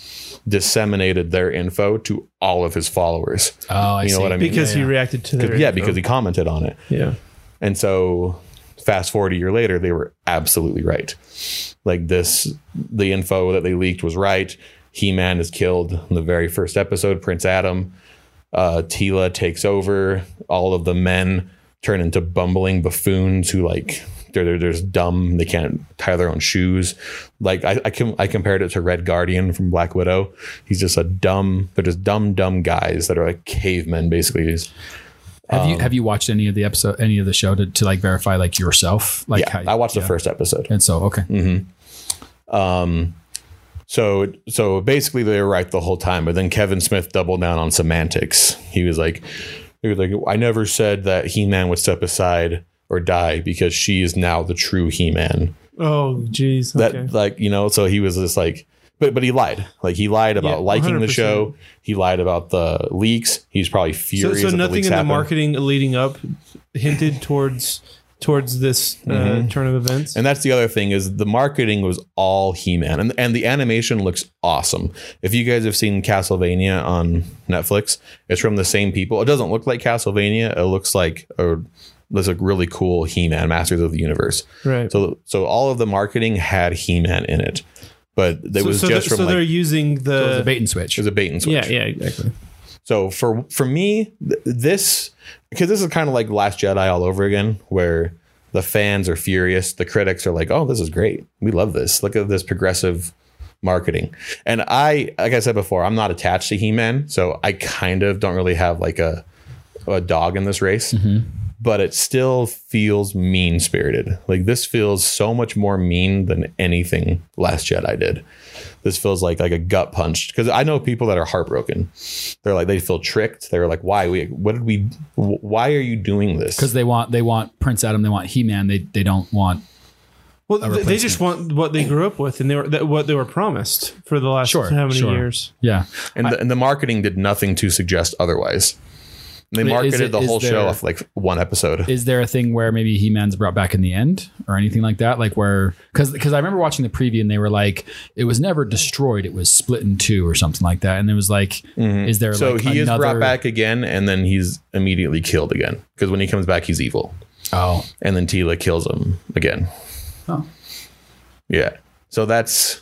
disseminated their info to all of his followers.
Oh, I
You know
see.
what I mean?
because
Yeah,
he
yeah.
reacted to their
Yeah,
info.
because he commented on it.
yeah.
And so fast forward a year later, they were absolutely right. Like this, the info that they leaked was right. He Man is killed in the very first episode, Prince Adam. Uh, Teela takes over. All of the men turn into bumbling buffoons who like they're, they're, they're just dumb. They can't tie their own shoes. Like I, I, com- I compared it to Red Guardian from Black Widow. He's just a dumb, they're just dumb, dumb guys that are like cavemen, basically. He's-
Have
Um,
you have you watched any of the episode, any of the show to, to like verify like yourself? Like
yeah,
how,
I watched
yeah.
the first episode.
And so okay,
So so basically they were right the whole time, but then Kevin Smith doubled down on semantics. He was like he was like I never said that He-Man would step aside or die because she is now the true He-Man.
Oh, jeez.
That like, you know, so he was just like but but he lied. Like he lied about
Yeah,
liking the
100%.
show. He lied about the leaks. He's probably
So,
furious
so
the
nothing in the marketing leading up hinted towards towards this uh,
Mm-hmm.
turn of events.
And that's the other thing is the marketing was all He-Man, and and the animation looks awesome. If you guys have seen Castlevania on Netflix, it's from the same people. It doesn't look like Castlevania. It looks like a looks like really cool He-Man, Masters of the Universe.
right.
So so all of the marketing had He-Man in it, but it
so,
was
so,
just
they're-
from
so they're
like
using
it was
the,
a bait and switch.
it was a bait and switch.
yeah yeah exactly.
So for for me, th- this because this is kind of like Last Jedi all over again, where the fans are furious, the critics are like, "Oh, this is great. We love this. Look at this progressive marketing." And I, like I said before, I'm not attached to He-Man, so I kind of don't really have like a a dog in this race. Mm-hmm. But it still feels mean spirited. Like this feels so much more mean than anything Last Jedi did. This feels like like a gut punch because I know people that are heartbroken. They're like they feel tricked. They're like, why? We what did we? Why are you doing this?
because they want they want Prince Adam, they want He Man, they they don't want
Well, they just want what they grew up with, and they were that, what they were promised for the last
Sure,
how many
sure.
years.
yeah.
and, the, and the marketing did nothing to suggest otherwise. They marketed
it-
the whole show off like one episode.
Is there a thing where maybe He Man's brought back in the end or anything like that? Like where because because I remember watching the preview and they were like it was never destroyed, it was split in two or something like that, and it was like is there
Mm-hmm. so
like
he is brought back again, and then he's immediately killed again because when he comes back, he's evil,
Oh,
and then Teela kills him again.
Oh.
Yeah. So that's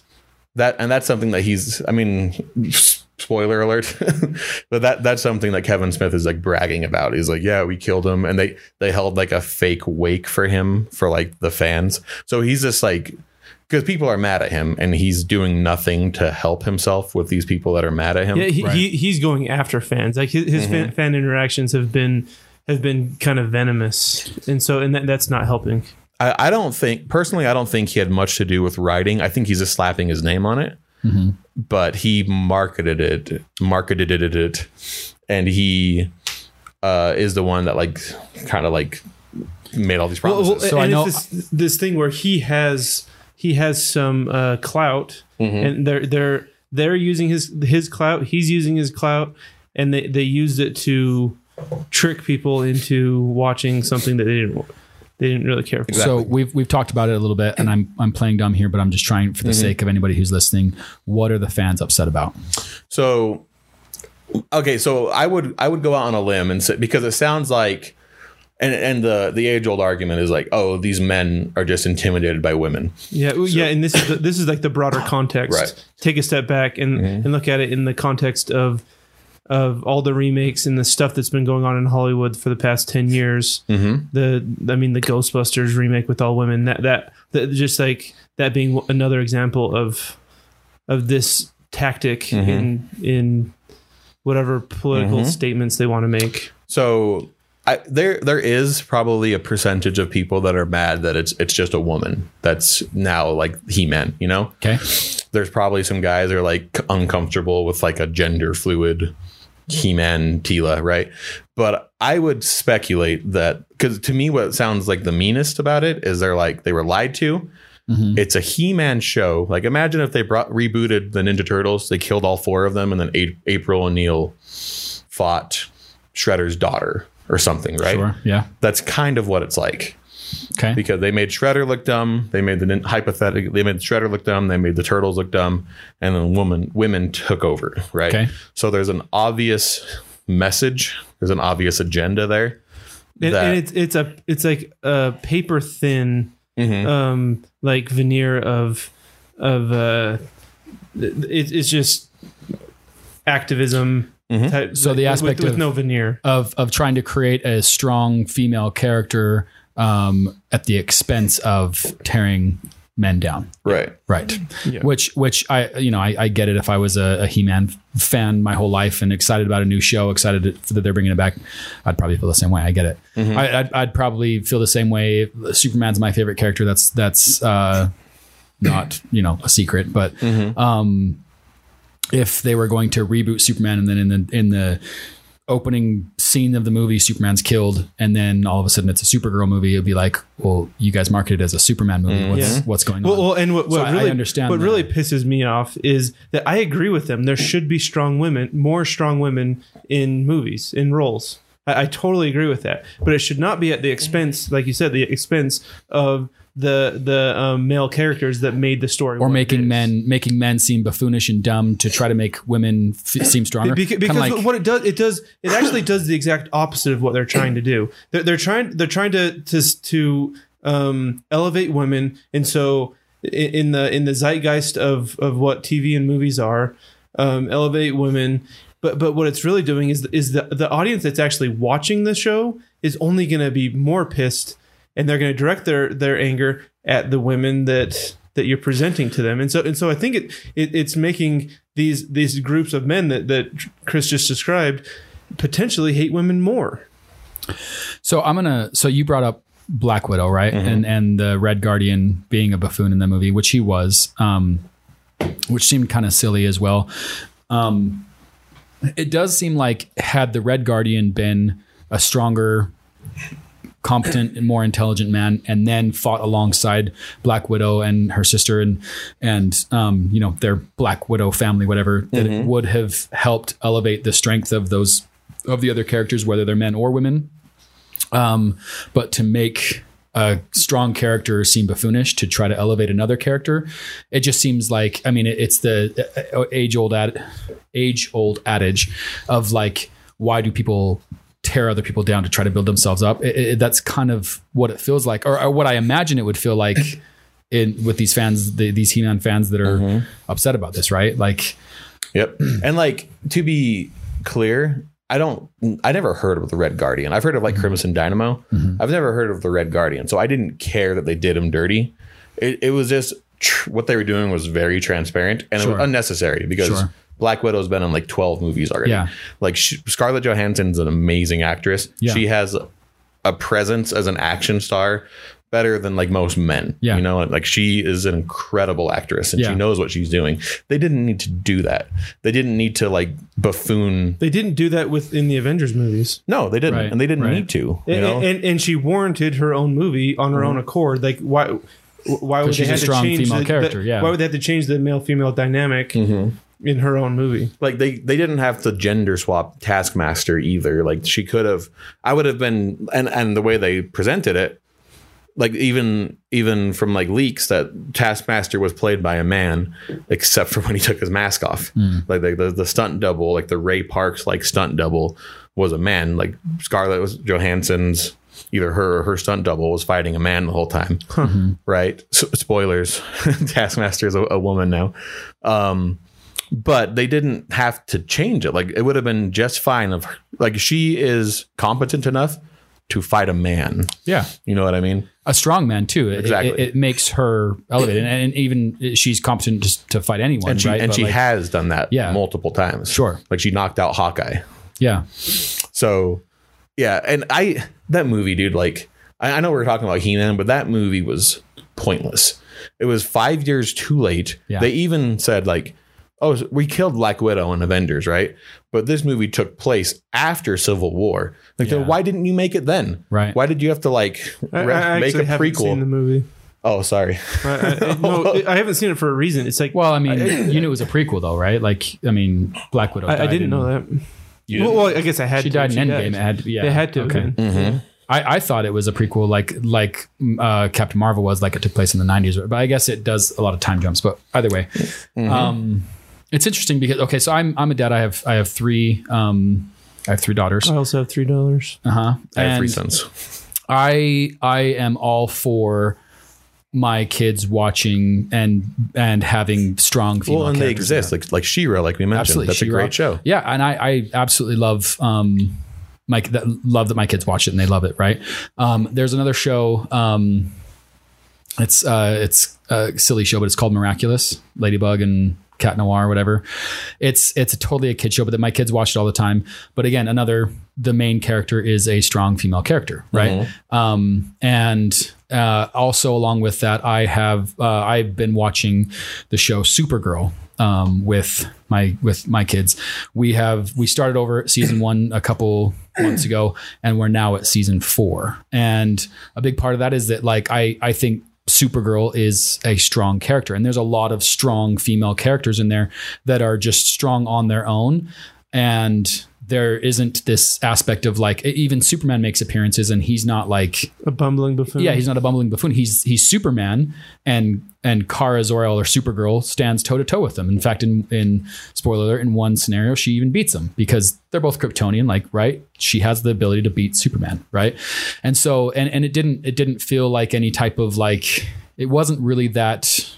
that, and that's something that he's. I mean, spoiler alert, but that that's something that Kevin Smith is like bragging about. He's like, yeah, we killed him, and they they held like a fake wake for him for like the fans. So he's just like. Because people are mad at him, and he's doing nothing to help himself with these people that are mad at him.
Yeah, he,
Right.
he he's going after fans. Like his, his
Mm-hmm.
fan, fan interactions have been have been kind of venomous, and so and that, that's not helping.
I, I don't think personally I don't think he had much to do with writing. I think he's just slapping his name on it. But he marketed it, marketed it, it, and he uh, is the one that like kind of like made all these
Well,
promises.
well,
So I
and
know-
this, this thing where he has he has some uh, clout,
Mm-hmm.
and they're they're they're using his his clout. He's using his clout, and they they used it to trick people into watching something that they didn't they didn't really care for.
so we've we've talked about it a little bit, and I'm I'm playing dumb here, but I'm just trying for the sake of anybody who's listening. What are the fans upset about?
So, okay, so I would I would go out on a limb and say because it sounds like, and and the the age old argument is like, oh, these men are just intimidated by women.
Yeah, well, yeah, and this is the, this is like the broader context.
Right. Mm-hmm.
Take a step back and and look at it in the context of of all the remakes and the stuff that's been going on in Hollywood for the past ten years.
Mm-hmm.
The I mean the Ghostbusters remake with all women. That that, that just like that being another example of of this tactic
Mm-hmm.
in in whatever political statements they want to make.
So I, there there is probably a percentage of people that are mad that it's it's just a woman that's now like He Man. You know,
Okay,
there's probably some guys that are like uncomfortable with like a gender fluid He Man Teela, right? But I would speculate that because to me, what sounds like the meanest about it is they're like they were lied to. Mm-hmm. It's a He-Man show. Like imagine if they brought rebooted the Ninja Turtles, they killed all four of them, and then A- April O'Neil fought Shredder's daughter or something, right?
sure, yeah,
That's kind of what it's like
okay,
because they made Shredder look dumb. They made the hypothetical. They made Shredder look dumb. They made the turtles look dumb, and then woman women took over. Right.
Okay.
So there's an obvious message. There's an obvious agenda there.
and, and it's it's a it's like a paper thin
Mhm.
um like veneer of of uh it, it's just activism type-
So the
with-
aspect
with,
of-
no veneer.
of of trying to create a strong female character um, at the expense of tearing men down.
Right.
Right. Which, which I, you know, I, I get it. If I was a, a He-Man fan my whole life and excited about a new show, excited that they're bringing it back, I'd probably feel the same way. I get it. I, I'd, I'd probably feel the same way. Superman's my favorite character. That's that's uh, not you know a secret, but um, if they were going to reboot Superman and then in the in the opening scene of the movie, Superman's killed, and then all of a sudden it's a Supergirl movie. It'd be like, well, you guys marketed it as a Superman movie. Mm-hmm. What's
Yeah.
what's going
Well,
on?
well, and what, what
So I- I
really
understand
what
that.
really pisses me off is that I agree with them. There should be strong women, more strong women in movies in roles. I, I totally agree with that, but it should not be at the expense, like you said, the expense of the the um, male characters that made the story
or making men making men seem buffoonish and dumb to try to make women f- seem stronger.
Beca-
Kinda
because
like,
what it does it does it actually does the exact opposite of what they're trying to do. They're, they're trying they're trying to to to um, elevate women. And so in the in the zeitgeist of of what tv and movies are um, elevate women. But but what it's really doing is is the the audience that's actually watching the show is only going to be more pissed and they're going to direct their their anger at the women that that you're presenting to them and so and so i think it, it it's making these these groups of men that that chris just described potentially hate women more
So I'm gonna. So you brought up Black Widow, right? And and the Red Guardian being a buffoon in the movie, which he was, um, which seemed kind of silly as well. Um, it does seem like had the Red Guardian been a stronger, competent and more intelligent man, and then fought alongside Black Widow and her sister and and um, you know their Black Widow family, whatever, that it would have helped elevate the strength of those of the other characters, whether they're men or women. Um, but to make a strong character seem buffoonish to try to elevate another character, it just seems like I mean it, it's the age old ad, age old adage of like why do people tear other people down to try to build themselves up? It, it, that's kind of what it feels like, or, or what I imagine it would feel like in with these fans, the, these He-Man fans that are mm-hmm. upset about this, right? Like,
Yep. And like to be clear, I don't I never heard of the Red Guardian. I've heard of like mm-hmm. Crimson Dynamo. Mm-hmm. I've never heard of the Red Guardian. So I didn't care that they did him dirty. It, it was just tr- what they were doing was very transparent and it was unnecessary because
Sure.
Black Widow's been in like 12 movies already.
Yeah.
Like sh- Scarlett Johansson's an amazing actress.
Yeah.
She has a presence as an action star better than like most men.
Yeah.
You know, like she is an incredible actress and
Yeah.
she knows what she's doing. They didn't need to do that. They didn't need to like buffoon.
they didn't do that within the avengers movies
No, they didn't.
Right,
And they didn't
right.
need to. You
and,
know? Mm-hmm.
and and she warranted her own movie on her own accord like why why would they
she's a
have to change
female
the,
character,
the-
yeah.
why would they have to change the male female dynamic
Mm-hmm.
In her own movie
like they they didn't have to gender swap Taskmaster either. Like she could have. I would have been, and and the way they presented it, like even even from like leaks that Taskmaster was played by a man, except for when he took his mask off. Like the, the the stunt double, like the Ray Parks like stunt double, was a man. Like Scarlett was Johansson's. Either her or her stunt double was fighting a man the whole time, right? S spoilers: Taskmaster is a, a woman now. Um, but they didn't have to change it. Like it would have been just fine of like she is competent enough to fight a man.
yeah,
You know what I mean?
a strong man too. It,
Exactly.
it, it makes her elevated, and, and even she's competent to, to fight anyone,
And she
right?
and
But
she
like,
has done that
Yeah.
multiple times.
Sure.
Like she knocked out Hawkeye.
yeah,
So yeah, and I that movie, dude, like I, I know we are talking about He-Man, but that movie was pointless. It was five years too late.
Yeah.
They even said like, "Oh, we killed Black Widow in Avengers, right?" But this movie took place after Civil War. Like, then why didn't you make it then?
Right.
Why did you have to like
I,
re-
I
make a
prequel? haven't seen the movie
Oh, sorry.
I, I, no, I haven't seen it for a reason it's like
Well, I mean, you knew it was a prequel, though, right? Like, I mean, Black Widow.
I, I didn't
in-
know that
You
well, well, I guess I had
She
to.
died in
died.
Endgame. It had to. Yeah,
They had to have
Okay.
been.
I, I thought it was a prequel, like like uh, Captain Marvel was, like it took place in the '90s. But I guess it does a lot of time jumps. But either way, um, it's interesting because okay, so I'm I'm a dad. I have I have three um, I have three daughters.
I also have three daughters.
Uh huh.
I have three sons.
I I am all for my kids watching and and having strong female
Well, and they
characters in
exist like like She-Ra, like we mentioned.
Absolutely,
That's a
She-Ra.
great show.
Yeah, and I, I absolutely love um, my that, love that my kids watch it and they love it. Right. Um, there's another show. Um, it's uh, it's a silly show, but it's called Miraculous. Ladybug and Cat Noir, whatever. It's it's a totally a kid show, but that my kids watch it all the time. But again, another the main character is a strong female character, right? Um, and uh, also along with that, I have uh, I've been watching the show Supergirl um, with my with my kids. We have we started over season one a couple months ago, and we're now at season four. And a big part of that is that like I I think Supergirl is a strong character, and there's a lot of strong female characters in there that are just strong on their own, and there isn't this aspect of like even Superman makes appearances and he's not like
A bumbling buffoon.
yeah he's not a bumbling buffoon. He's he's Superman and and Kara Zor-El or Supergirl stands toe to toe with him. In fact in in spoiler alert in one scenario she even beats him because they're both Kryptonian like right? She has the ability to beat Superman right? And so and and it didn't it didn't feel like any type of like it wasn't really that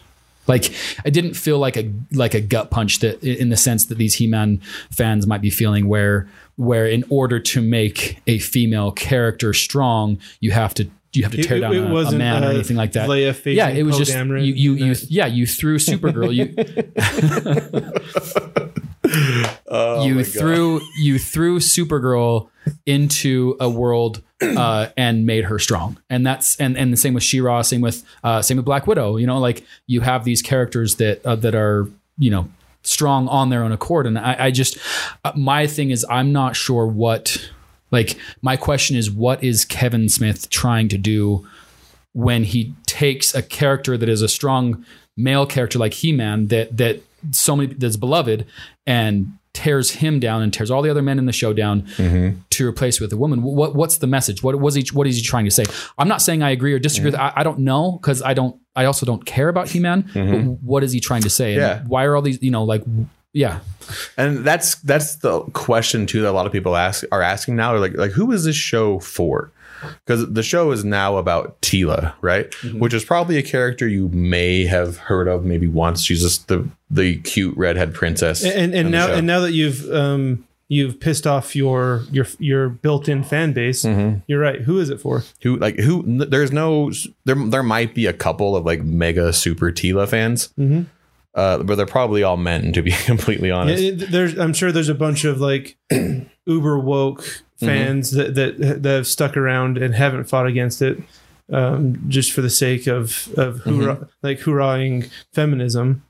like I didn't feel like a like a gut punch that in the sense that these He-Man fans might be feeling where where in order to make a female character strong you have to you have to tear
It-
down
it
a- a,
wasn't,
man or
uh,
anything like that.
Leia facing
yeah, it was
Poe
just
Dameron
you you, you
that.
yeah you threw Supergirl you
Oh
you threw you threw Supergirl into a world uh, and made her strong, and that's and and the same with She-Ra, same with uh, same with Black Widow. You know, like you have these characters that uh, that are you know strong on their own accord, and I, I just uh, my thing is I'm not sure what like my question is what is Kevin Smith trying to do when he takes a character that is a strong male character like He-Man that that so many that's beloved and tears him down and tears all the other men in the show down mm-hmm. to replace with a woman. What what's the message? What was he what is he trying to say? I'm not saying I agree or disagree with mm-hmm. I, I don't know because I don't I also don't care about He-Man. Mm-hmm. But what is he trying to say?
Yeah.
why are all these you know like yeah.
And that's that's the question too that a lot of people ask are asking now. Like like who is this show for? Because the show is now about Teela, right? Which is probably a character you may have heard of maybe once. She's just the the cute redhead princess.
and
in
and now and now that you've um you've pissed off your your your built-in fan base
Mm-hmm.
you're right who is it for
who like who there's no there there might be a couple of like mega super Teela fans. Uh, but they're probably all men to be completely honest.
It- there's i'm sure there's a bunch of like uber woke
Mm-hmm.
fans that, that that have stuck around and haven't fought against it um just for the sake of of hoorah,
Mm-hmm.
like hoorahing feminism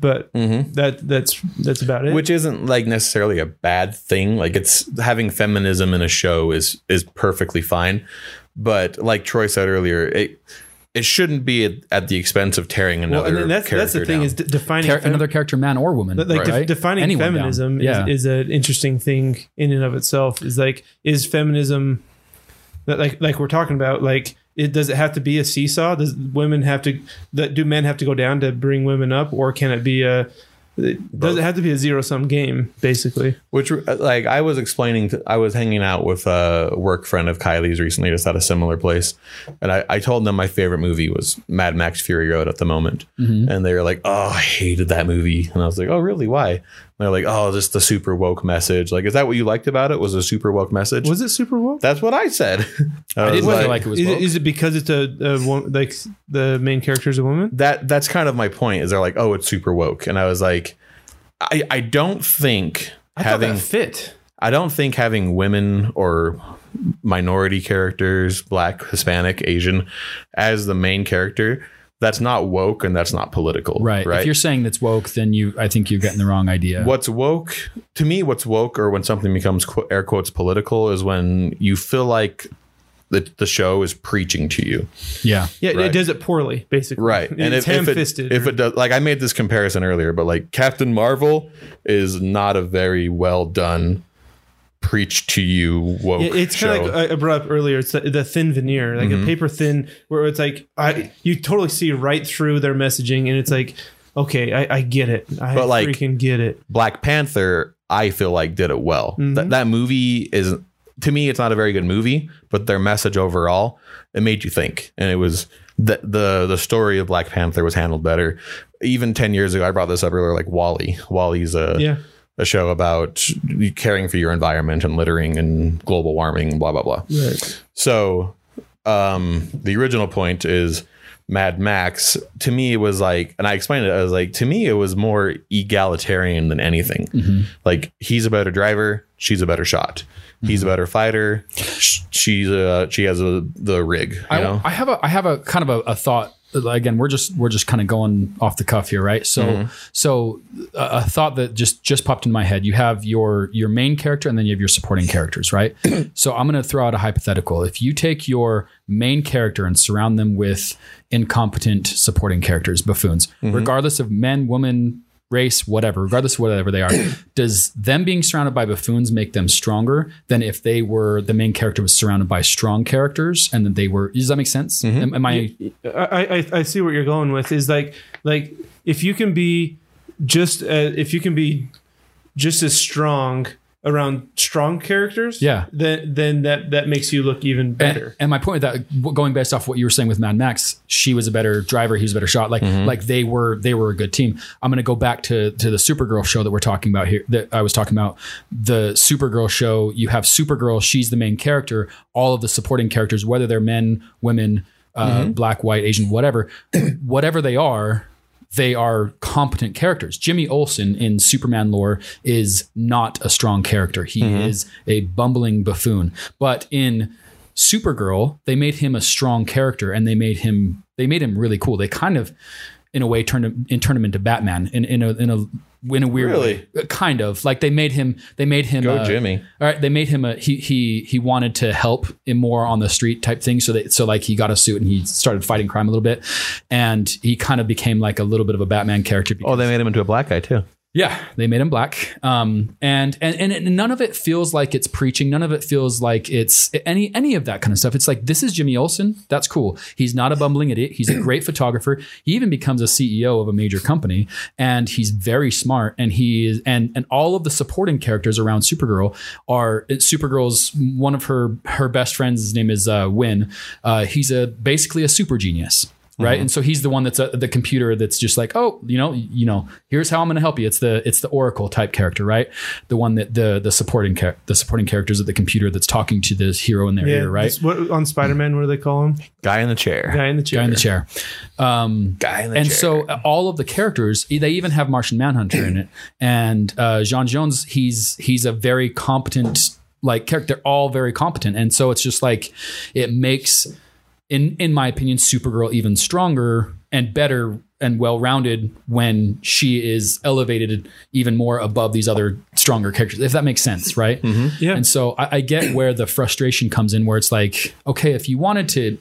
but that that's that's about it
which isn't like necessarily a bad thing like it's having feminism in a show is is perfectly fine but like troy said earlier it it shouldn't be at, at the expense of tearing another
well, and then that's that's the
character
thing
down.
is de- defining
Char-
fem-
another character, man or woman,
like de- defining
Anyone
feminism
Yeah.
is, is an interesting thing in and of itself is like is feminism that like like we're talking about like it does it have to be a seesaw does women have to that do men have to go down to bring women up or can it be a does it have to be a zero sum game basically
Which, uh, like, I was explaining, to, I was hanging out with a work friend of Kylie's recently, just at a similar place. And I, I told them my favorite movie was Mad Max Fury Road at the moment. And they were like, oh, I hated that movie. And I was like, oh, really? Why? And they're like, oh, just the super woke message. Like, is that what you liked about it? Was a super woke message?
was it super woke
That's what I said.
I
was
didn't feel like it was
is,
woke.
it, is it because it's a, a wo- like the main character is a woman
that that's kind of my point is they're like oh it's super woke and i was like i i don't think
I
having
that fit
i don't think having women or minority characters black hispanic asian as the main character that's not woke and that's not political
right.
right
If you're saying that's woke, then you I think you're getting the wrong idea.
what's woke to me what's woke or when something becomes qu- air quotes political is when you feel like the, the show is preaching to you
Yeah.
yeah it does it poorly basically
right
it's
and if, if it
ham-fisted
if it does like i made this comparison earlier but like captain marvel is not a very well done preach to you woke
It- it's kind of like I I brought up earlier. It's the, the thin veneer, like
Mm-hmm.
a paper thin, where it's like I you totally see right through their messaging, and it's like, okay, I, I get it. I
But, like-
freaking get it.
black panther i feel like did it well
Mm-hmm.
that, that movie is to me it's not a very good movie but their message overall it made you think and it was the the the story of Black Panther was handled better. Even ten years ago, I brought this up earlier. Like WALL-E, WALL-E's a
Yeah.
A show about caring for your environment and littering and global warming and blah blah blah.
Right.
So, um, the original point is Mad Max. To me, it was like, and I explained it as like, to me, it was more egalitarian than anything. Like, he's a better driver, she's a better shot. He's a better fighter. She's a she has a the rig. You
I,
know,
I have a I have a kind of a, a thought. Again, we're just we're just kind of going off the cuff here, right? So
Mm-hmm.
so a, a thought that just just popped in my head. You have your your main character, and then you have your supporting characters, right? so I'm going to throw out a hypothetical. If you take your main character and surround them with incompetent supporting characters, buffoons,
Mm-hmm.
regardless of men, women, race, whatever, regardless of whatever they are, does them being surrounded by buffoons make them stronger than if they were the main character was surrounded by strong characters and then they were? Does that make sense? Am, am I?
I, I I see what you're going with is like like if you can be just uh, if you can be just as strong around strong characters
Yeah.
then then that that makes you look even better
And, and my point with that, going based off what you were saying with Mad Max, she was a better driver, he was a better shot. Like like they were they were a good team. I'm going to go back to to the Supergirl show that we're talking about here. That I was talking about the Supergirl show. You have Supergirl, she's the main character. All of the supporting characters, whether they're men, women, uh, black, white, Asian, whatever, whatever they are. They are competent characters. Jimmy Olsen in Superman lore is not a strong character. He mm-hmm. is a bumbling buffoon. But in Supergirl, they made him a strong character and they made him they made him really cool. They kind of in a way turned him and turned him into Batman in, in a in a in a weird
Really?
way. Uh, Kind of. Like they made him they made him
Go Jimmy.
All right, they made him a he he he wanted to help in more on the street type thing. So they so like he got a suit and he started fighting crime a little bit, and he kind of became like a little bit of a Batman character. Because,
oh, they made him into a black guy too.
Yeah, they made him black. Um, and and and none of it feels like it's preaching. None of it feels like it's any any of that kind of stuff. It's like this is Jimmy Olsen. That's cool. He's not a bumbling idiot. He's a great photographer. He even becomes a CEO of a major company, and he's very smart. And he is and and all of the supporting characters around Supergirl are Supergirl's one of her her best friends. His name is uh, Winn. Uh, he's a basically a super genius right? And so he's the one that's a, the computer that's just like oh you know you know here's how i'm going to help you. It's the it's the oracle type character right? The one that the the supporting char- the supporting characters at the computer that's talking to this hero in their ear right?
that's what on spider-man what do they call him?
Guy in the chair.
guy in the chair.
Guy in the chair. Um
Guy in the
and
chair.
so uh, all of the characters they even have martian manhunter in it. And uh J'onn J'onzz he's he's a very competent like character they're all very competent. And so it's just like it makes in in my opinion supergirl even stronger and better and well-rounded when she is elevated even more above these other stronger characters if that makes sense right mm-hmm.
Yeah.
and so I, I get where the frustration comes in where it's like okay if you wanted to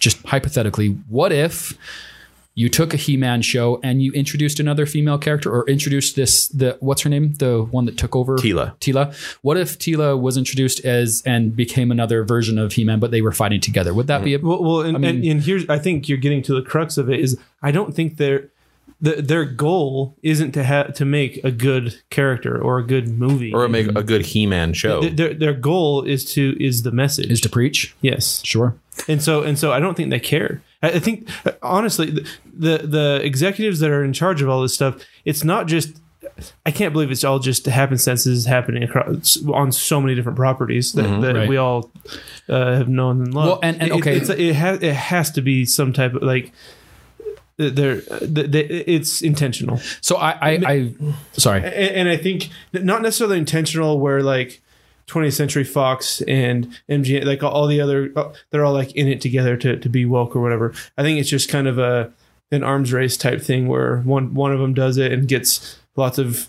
just hypothetically, what if you took a He-Man show and you introduced another female character, or introduced this the what's her name, the one that took over
Teela.
Teela. What if Teela was introduced as and became another version of He-Man, but they were fighting together? Would that be a
Well, well, and, and,
mean-
and here's I think you're getting to the crux of it is I don't think their the, their goal isn't to have to make a good character or a good movie.
or make a good He-Man show.
Th- their, their goal is to is the message.
is to preach?
yes,
Sure.
and so and so I don't think they care. I, think honestly the, the the executives that are in charge of all this stuff, it's not just. I can't believe it's all just happenstances happening across on so many different properties that, that
Mm-hmm. Right.
we all uh, have known and loved.
Well, and- and
It-
okay.
it's, it has it has to be some type of like there. It's intentional.
So I, I, I sorry.
and, and I think not necessarily intentional where like 20th Century Fox and MGM, like all the other, uh, they're all like in it together to, to be woke or whatever. I think it's just kind of a an arms race type thing where one one of them does it and gets lots of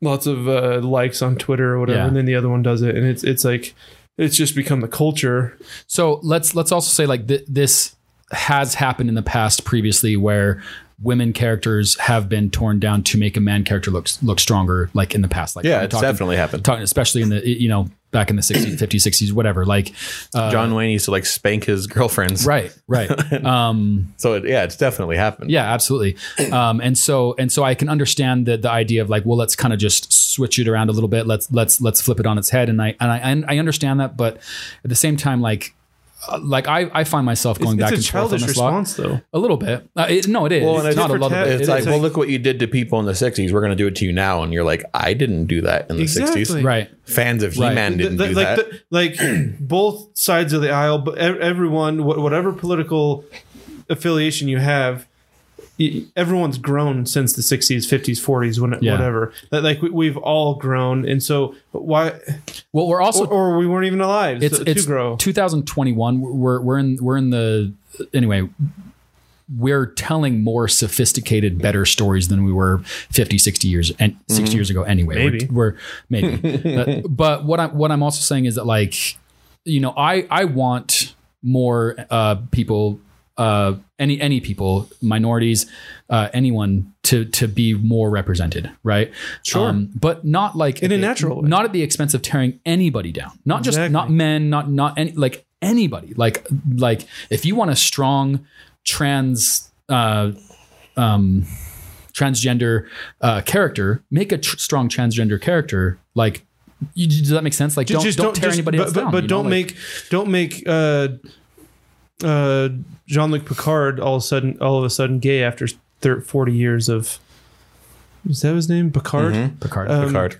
lots of uh, likes on Twitter or whatever,
Yeah.
and then the other one does it, and it's it's like it's just become the culture.
So let's let's also say like th- this has happened in the past previously where women characters have been torn down to make a man character look look stronger like in the past like
yeah, it's
talking-
definitely happened.
talking especially in the you know back in the 60s 50s 60s whatever like uh,
John Wayne used to like spank his girlfriends.
right right um
So it, yeah, it's definitely happened.
yeah absolutely um and so and so i can understand the the idea of like well let's kind of just switch it around a little bit let's let's let's flip it on its head and i and i and i understand that but at the same time like like I, I find myself going
it's,
back
it's a
and forth on
childish
this lot
response, though.
a little bit. Uh, it, no, it is.
Well,
it's
it's
not a
for
little
tat-
bit.
It's
It
like, well, look what you did to people in the 60s. We're going to do it to you now. And you're like, I didn't do that in the
Exactly.
60s.
right.
Fans of He
Right.
Man didn't
The-
do
like
that.
the- like both sides of the aisle, but everyone, whatever political affiliation you have, y- everyone's grown since the 60s, 50s, 40s, when,
Yeah.
whatever. That like we, we've all grown, and so why?
Well, we're also
Or, or we weren't even alive
it's
so-
it's
to grow.
2021. We're we're in we're in the anyway. We're telling more sophisticated, better stories than we were 50, 60 years and 60 years ago. Anyway,
Maybe.
we're, we're maybe. but, but what I'm what I'm also saying is that like, you know, I I want more uh, people, uh, any any people, minorities, uh, anyone to to be more represented, right?
Sure.
but not like
In a natural way.
not at the expense of tearing anybody down. Not just not men, not not any like anybody. Like like if you want a strong trans uh um transgender uh character, make a tr- strong transgender character like you, does that make sense? Like don't don't, tear
just-
anybody
but,
else
but,
down.
But don't
Like-
make don't make uh, uh, Jean Luc Picard all of a sudden all of a sudden gay after thir- forty years of. Is that his name? Picard.
Mhm.
Picard.
Um,
Picard.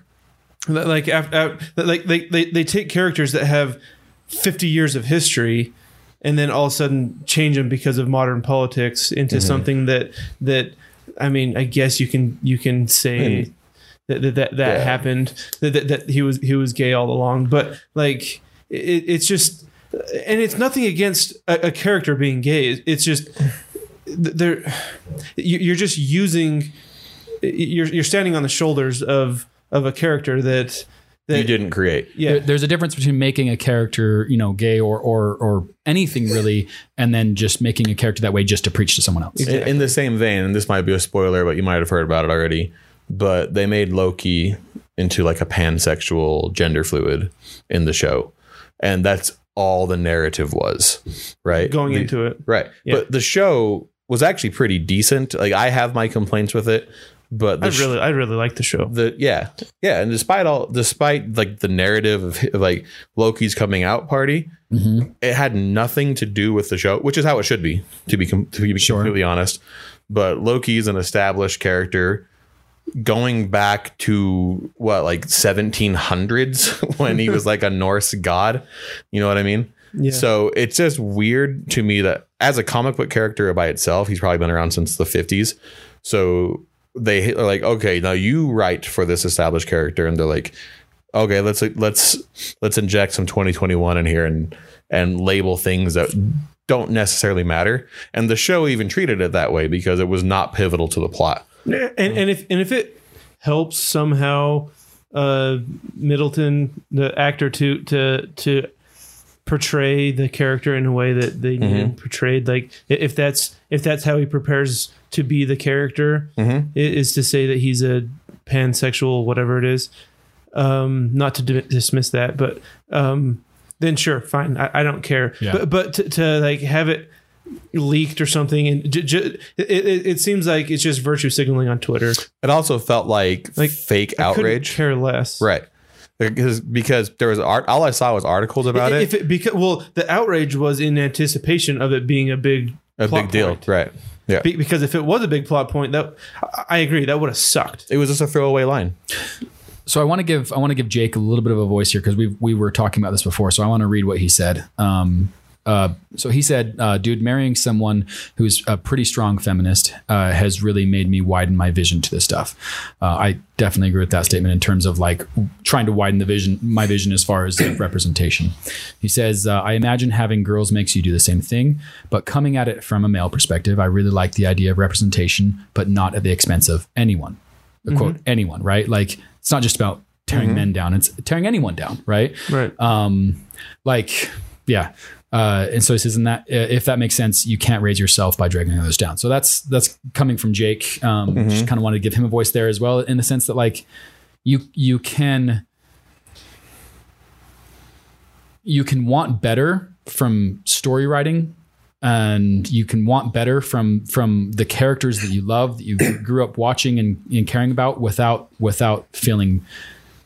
Like after, like they, they they take characters that have 50 years of history and then all of a sudden change them because of modern politics into something that that I mean I guess you can you can say that that that, that
Yeah.
happened that, that that he was he was gay all along but like it, it's just and it's nothing against a, a character being gay it's just they're you- you're just using you're you're standing on the shoulders of of a character that that
You didn't create.
yeah
There- there's a difference between making a character, you know, gay or or or anything really, and then just making a character that way just to preach to someone else.
In, in the same vein, and this might be a spoiler, but you might have heard about it already. But they made Loki into like a pansexual, gender fluid in the show, and that's all the narrative was, right?
going
The-
into it
right.
Yeah.
But the show was actually pretty decent. Like I have my complaints with it, but the
I
sh-
really I really like the show
the yeah yeah and despite all despite like the narrative of, of like loki's coming out party
Mhm.
it had nothing to do with the show which is how it should be to be com- to be
Sure.
completely honest but loki is an established character going back to what like 1700s when he was like a norse god you know what i mean
yeah
so it's just weird to me that as a comic book character by itself, he's probably been around since the 50s. So they are like, okay, now you write for this established character, and they're like, okay, let's let's let's inject some 2021 in here and and label things that don't necessarily matter. And the show even treated it that way because it was not pivotal to the plot.
And and if and if it helps somehow uh Hiddleston the actor to to to portray the character in a way that they need
Mm-hmm.
him portrayed like if that's if that's how he prepares to be the character
Mhm.
i- is to say that he's a pansexual whatever it is um not to di- dismiss that but um then sure fine i, I don't care
Yeah.
but but to, to like have it leaked or something and j- j- it, it, it seems like it's just virtue signaling on twitter
It also felt like,
Like,
fake
I
outrage,
care less
right? Because because there was art. All I saw was articles about it.
if it because well the outrage was in anticipation of it being a big
a
plot
big deal,
point.
right? Yeah,
Be- because if it was a big plot point that I- I agree that would have sucked
it was just a throwaway line.
So I want to give I want to give Jake a little bit of a voice here because we we were talking about this before. So I want to read what he said. Um, uh, so he said, uh, "Dude, marrying someone who's a pretty strong feminist uh, has really made me widen my vision to this stuff. Uh, I definitely agree with that statement in terms of like trying to widen the vision, my vision as far as representation." He says, uh, "I imagine having girls makes you do the same thing, but coming at it from a male perspective, I really like the idea of representation, but not at the expense of anyone." The quote anyone, right? Like it's not just about tearing men down; it's tearing anyone down, right?
right
Um, like yeah. Uh, and so he says, in that if that makes sense, you can't raise yourself by dragging others down. So that's that's coming from Jake. Um, Just kind of wanted to give him a voice there as well, in the sense that like you you can you can want better from story writing and you can want better from from the characters that you love that you grew up watching and, and caring about without without feeling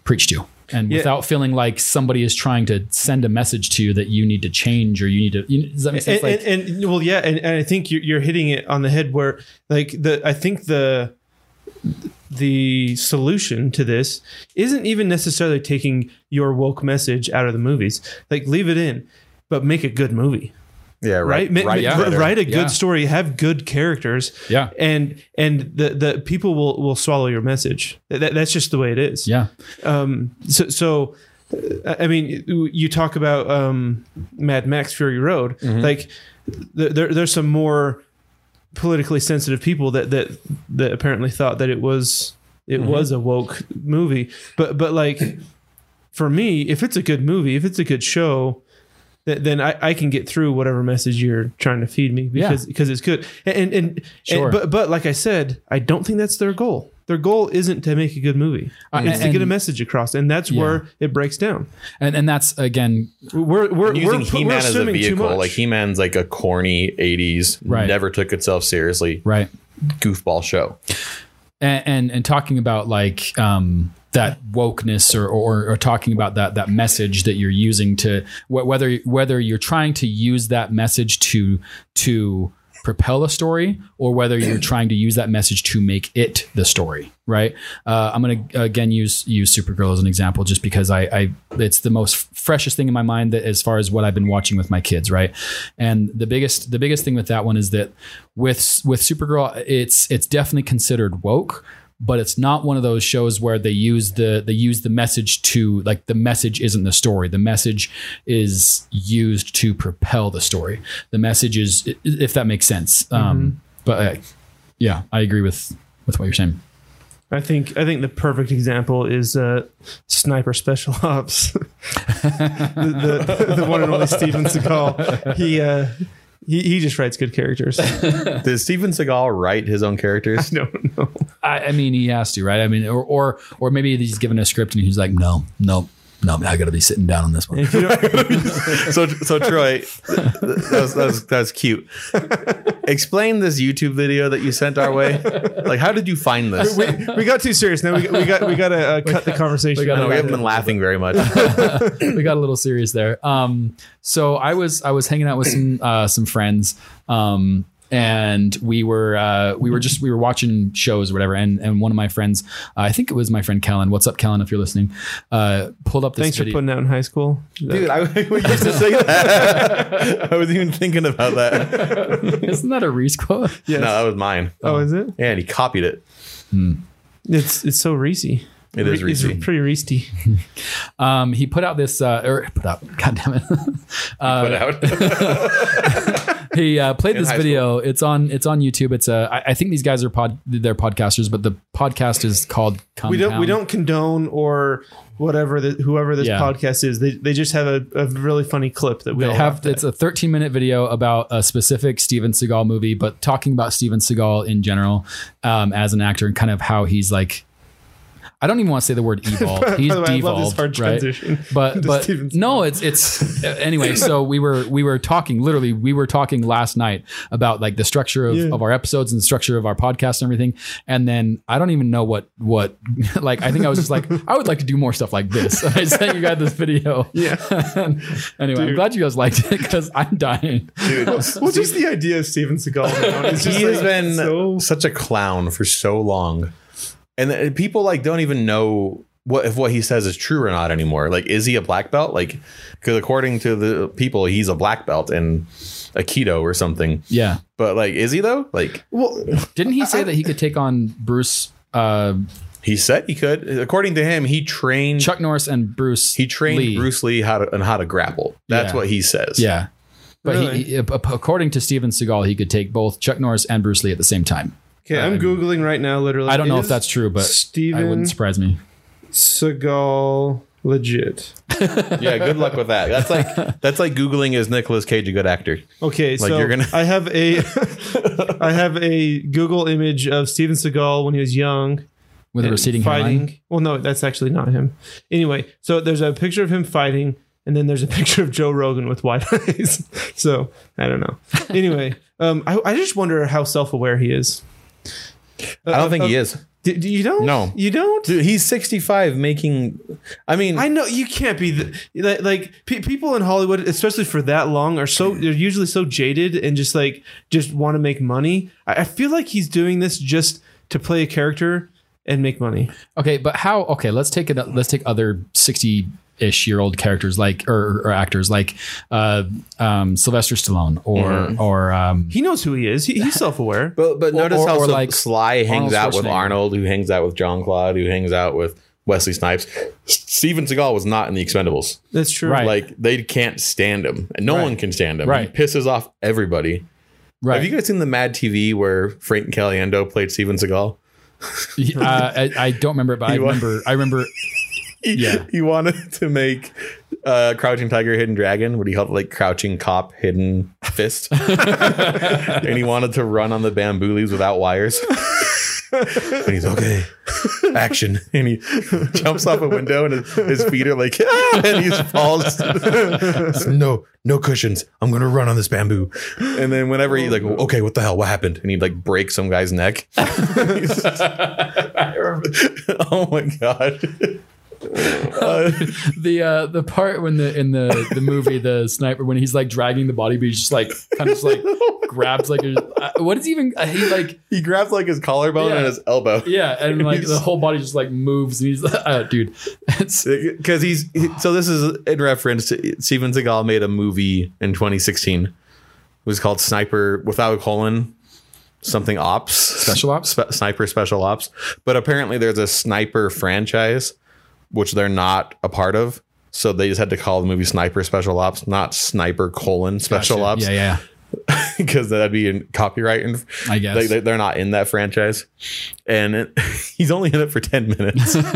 preached to and
Yeah.
without feeling like somebody is trying to send a message to you that you need to change or you need to. You, does that make sense?
and,
like,
and, and well yeah and, and i think you're, you're hitting it on the head where like the i think the the solution to this isn't even necessarily taking your woke message out of the movies like leave it in but make a good movie
Yeah,
right
right.
Ma-
better.
write a good
Yeah.
story have good characters
Yeah.
and and the the people will will swallow your message that, that- that's just the way it is
yeah.
um so so uh, i mean you talk about um mad max fury road like there, there's some more politically sensitive people that that that apparently thought that it was it was a woke movie but but like for me if it's a good movie if it's a good show th- then I, I can get through whatever message you're trying to feed me
Yeah.
because because it's good and and, and,
Sure.
but but like I said I don't think that's their goal their goal isn't to make a good movie
Uh,
it's to get a message across and that's
Yeah.
where it breaks down
And and that's again
we're we're
using
we're,
He Man as a
assuming too
vehicle.
much.
Like He Man's like a corny '80s,
Right.
never took itself seriously,
right.
goofball show.
and and, and talking about like um, that wokeness or, or or talking about that that message that you're using to whether whether you're trying to use that message to to propel a story or whether you're trying to use that message to make it the story right? Uh, i'm going to again use use supergirl as an example just because I, I it's the most freshest thing in my mind that as far as what i've been watching with my kids right? And the biggest the biggest thing with that one is that with with supergirl it's it's definitely considered woke but it's not one of those shows where they use the they use the message to like the message isn't the story. The message is used to propel the story. The message is if that makes sense. Um but uh, yeah i agree with with what you're saying.
I think I think the perfect example is uh, Sniper Special Ops, the, the, the one and only Steven Seagal. He uh, he he just writes good characters.
Does Steven Seagal write his own characters?
no, no.
I, I mean he has to right i mean or or or maybe he's given a script and he's like no no no i gotta be sitting down on this one
If
so, so Troy, that's was, that was that was cute. Explain this YouTube video that you sent our way. Like, how did you find this?
we, we got too serious. Now we got, we got we got to uh, cut the conversation.
we gotta-
no, we haven't been laughing very much.
we got a little serious there. Um, so I was I was hanging out with some uh, some friends, um, and we were uh, we were just we were watching shows or whatever. And and one of my friends, uh, I think it was my friend Kellen. What's up, Kellen? If you're listening, uh, pulled up this
Thanks for putting out in high school.
Dude, I we used to say that. I was even thinking about that.
Isn't that a Reese quote?
Yes.
No, that was mine.
oh, is it?
Yeah, and he copied it.
It's it's so Reese.
It is
It's pretty Reese.
Um, he put out this uh, or put out. God damn it. Uh,
Put out.
He uh, played
In
this video. It's on it's on YouTube. It's uh, I, I think these guys are pod they're podcasters, but the podcast is called. Compound.
We don't we don't condone or whatever the, whoever this
Yeah.
podcast is. They, they just have a, a really funny clip that we
They
all
have
laughed at.
it's a 13 minute video about a specific Steven Seagal movie, but talking about Steven Seagal in general um, as an actor and kind of how he's like. I don't even want to say the word evolved. He's
By the way, I love this
devolved,
hard
right?
transition.
But but
Steven
no, it's it's anyway. So we were we were talking literally. We were talking last night about like the structure of,
Yeah.
of our episodes and the structure of our podcast and everything. And then I don't even know what what like. I think I was just like I would like to do more stuff like this. I sent you guys this video.
Yeah.
anyway, I'm glad you guys liked it because I'm dying.
Dude,
well, just the idea of Steven Seagal. Now, it's just
he has
like
been
so.
such a clown for so long, and th- people like don't even know what if what he says is true or not anymore. Like, is he a black belt? Like, because according to the people, he's a black belt in Aikido or something.
Yeah.
But like, is he though? Like,
Well,
Didn't he say that he could take on Bruce, uh,
he said he could. According to him, he trained.
Chuck Norris, and Bruce?
he trained
Lee.
Bruce Lee how to and how to grapple. That's
Yeah.
what he says.
Yeah. But
Really?
he, he- according to Steven Seagal, he could take both Chuck Norris and Bruce Lee at the same time.
Okay, I'm googling right now. Literally,
I don't know
Is
if that's true, but I
Steven
wouldn't surprise me.
Seagal legit.
yeah. Good luck with that. That's like that's like googling is Nicolas Cage a good actor?
Okay,
Like,
so
you're gonna-
I have a I have a Google image of Steven Seagal when he was young.
With a
and
receding
fighting.
hairline.
Well, no, that's actually not him. Anyway, so there's a picture of him fighting, and then there's a picture of Joe Rogan with wide eyes. so I don't know. Anyway, um, I, I just wonder how self aware he is.
I don't think he is.
Uh, uh, d- do you don't?
No.
you don't.
Dude, he's 65 making. I mean,
I know you can't be the, like, like pe- people in Hollywood, especially for that long, are so they're usually so jaded and just like just want to make money. I, I feel like he's doing this just to play a character and make money.
Okay, but how? Okay, let's take it. Let's take other sixty-ish year old characters like or, or actors like uh, um, Sylvester Stallone or or um,
He knows who he is. He, he's self aware.
but but notice
or-
how
or
so
like
Sly hangs
Arnold
out with
Schwarzenegger.
Arnold, who hangs out with John Claude, who hangs out with Wesley Snipes. S- Steven Seagal was not in the Expendables.
That's true.
Right.
Like they can't stand him, and no
Right.
one can stand him.
Right.
He pisses off everybody.
right?
Have you guys seen the Mad TV where Frank Caliendo played Steven Seagal?
uh, I, I don't remember, but I
He
remember. I remember. Yeah.
he wanted to make uh, Crouching Tiger, Hidden Dragon, where he held like Crouching Cop, Hidden Fist, and he wanted to run on the bamboo leaves without wires. and he's okay, action, and he jumps off a window, and his, his feet are like, "Ah," and he falls. no, no cushions. I'm gonna run on this bamboo. And then whenever he's like, okay, what the hell? What happened? And he'd like break some guy's neck. oh my god. Uh,
the uh, the part when the in the the movie the sniper when he's like dragging the body, but he's just like kind of just like grabs like a, uh, what is even uh, he like
he grabs like his collarbone
Yeah.
and his elbow.
yeah and like
He's-
the whole body just like moves and he's like uh, dude
Because he's he- so this is in reference to Steven Seagal made a movie in 2016. It was called Sniper without a colon something ops
Special Ops?
Sniper special ops but apparently there's a sniper franchise which they're not a part of. So they just had to call the movie sniper special ops not sniper colon special ops.
Yeah yeah.
Because that'd be in copyright and
I guess.
they, they're not in that franchise. And it, he's only in it for 10 minutes.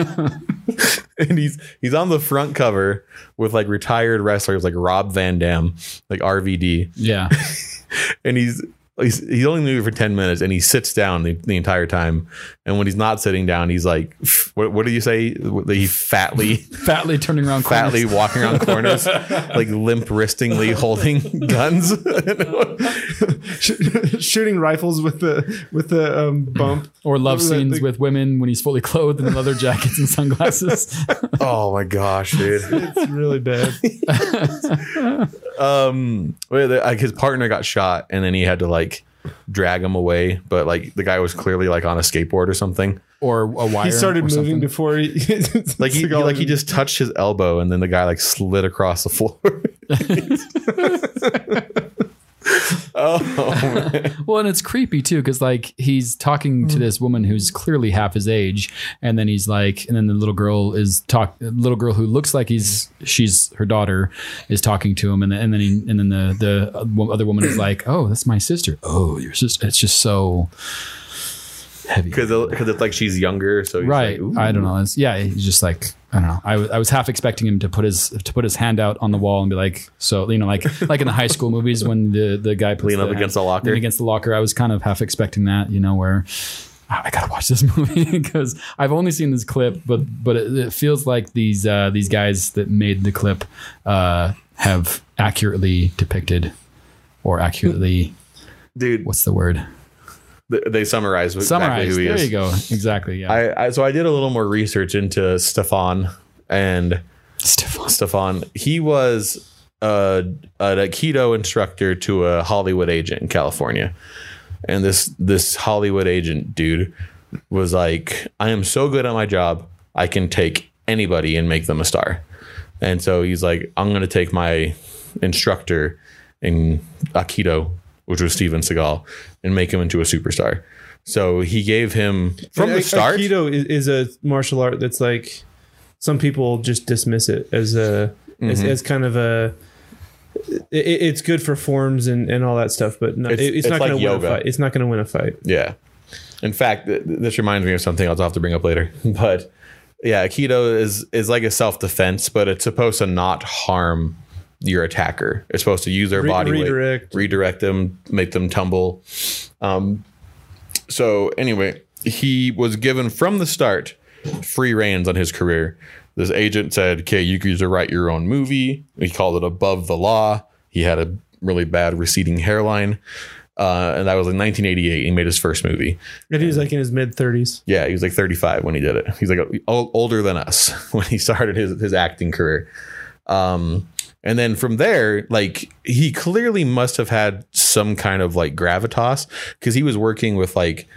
And he's he's on the front cover with like retired wrestlers like rob van dam like rvd
yeah.
And he's he's, he's only in the movie for 10 minutes and he sits down the, the entire time and when he's not sitting down he's like what, what do you say he fatly
fatly turning around corners.
fatly walking around corners like limp wristingly holding guns
Shooting rifles with the with the um, bump.
or love
Like-
scenes
like-
with women when he's fully clothed in leather jackets and sunglasses
oh my gosh dude
It's really bad.
Um well, like his partner got shot and then he had to like drag him away but like the guy was clearly like on a skateboard or something
or a wire
He started
or
moving
something.
before he
like he, he- like he just touched his elbow and then the guy like slid across the floor oh.
Well, and it's creepy too because like he's talking to mm. this woman who's clearly half his age, and then he's like, and then the little girl is talk, little girl who looks like he's she's her daughter is talking to him, and then and then he, and then the the other woman is like, oh, that's my sister. Oh, your sister. It's just so heavy.
because because it's like she's younger so he's
Right.
like,
I don't know. It's, yeah. He's just like, I don't know. I, w- I was half expecting him to put his, to put his hand out on the wall and be like, so, you know, like, like in the high school movies when the, the guy puts
Lean up against
hand-
the locker.
lean against the locker. I was kind of half expecting that, you know, where "Ah, I gotta watch this movie because I've only seen this clip, but, but it, it feels like these, uh, these guys that made the clip, uh, have accurately depicted or accurately,
dude
what's the word?
Th- they summarize exactly
Summarize.
who he
there you go. Exactly. Yeah.
I, I so I did a little more research into Stefan and
Stefan.
Stefan. He was a, an Aikido instructor to a Hollywood agent in California, and this this Hollywood agent dude was like, "I am so good at my job, I can take anybody and make them a star." And so he's like, "I'm going to take my instructor in Aikido, which was Steven Seagal, and make him into a superstar." So he gave him from the start.
Aikido is, is a martial art that's like some people just dismiss it as a as,
Mm-hmm.
as kind of a. It, it's good for forms and, and all that stuff, but no,
It's-
it's, it's, not
like
going to win a fight. It's not going to win a fight.
Yeah. In fact, th- this reminds me of something else I'll have to bring up later. But yeah, Aikido is is like a self defense, but it's supposed to not harm your attacker. It's supposed to use their
Re-
body
redirect.
weight, redirect them, make them tumble. Um, so anyway, he was given from the start free reins on his career. This agent said, "Okay, you can either write your own movie." He called it above the law. He had a really bad receding hairline. Uh, and that was in 1988. He made his first movie.
And he was like in his mid 30s.
Yeah, he was like 35 when he did it. He's like o- older than us when he started his, his acting career. Um, and then from there, like he clearly must have had some kind of like gravitas because he was working with like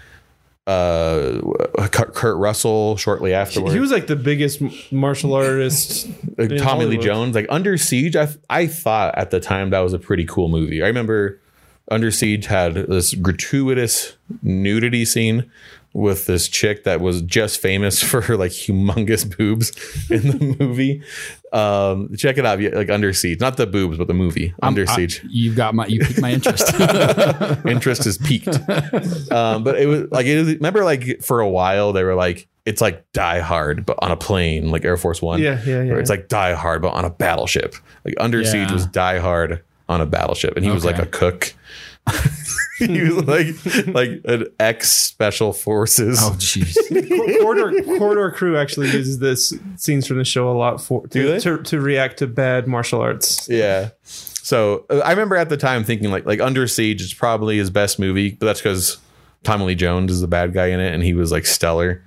uh Kurt Russell shortly afterwards.
He was like the biggest martial artist.
like
in
Tommy Lee Jones, like Under Siege. I I thought at the time that was a pretty cool movie. I remember Under Siege had this gratuitous nudity scene with this chick that was just famous for her like humongous boobs in the movie. Um, check it out, like Under Siege, not the boobs, but the movie Under
I-
Siege.
you've got my you piqued my interest.
Interest is peaked. Um, but it was like it was, remember like for a while they were like it's like Die Hard but on a plane like Air Force One.
Yeah, yeah, yeah.
Or it's like Die Hard but on a battleship. Like Under Siege was Die Hard on a battleship, and he was like a cook. he was like like an ex special forces.
oh jeez.
Corridor, Corridor Crew actually uses this scenes from the show a lot for
Do
to,
they?
to, to react to bad martial arts.
Yeah. So I remember at the time thinking like like Under Siege is probably his best movie, but that's because Tommy Lee Jones is the bad guy in it, and he was like stellar.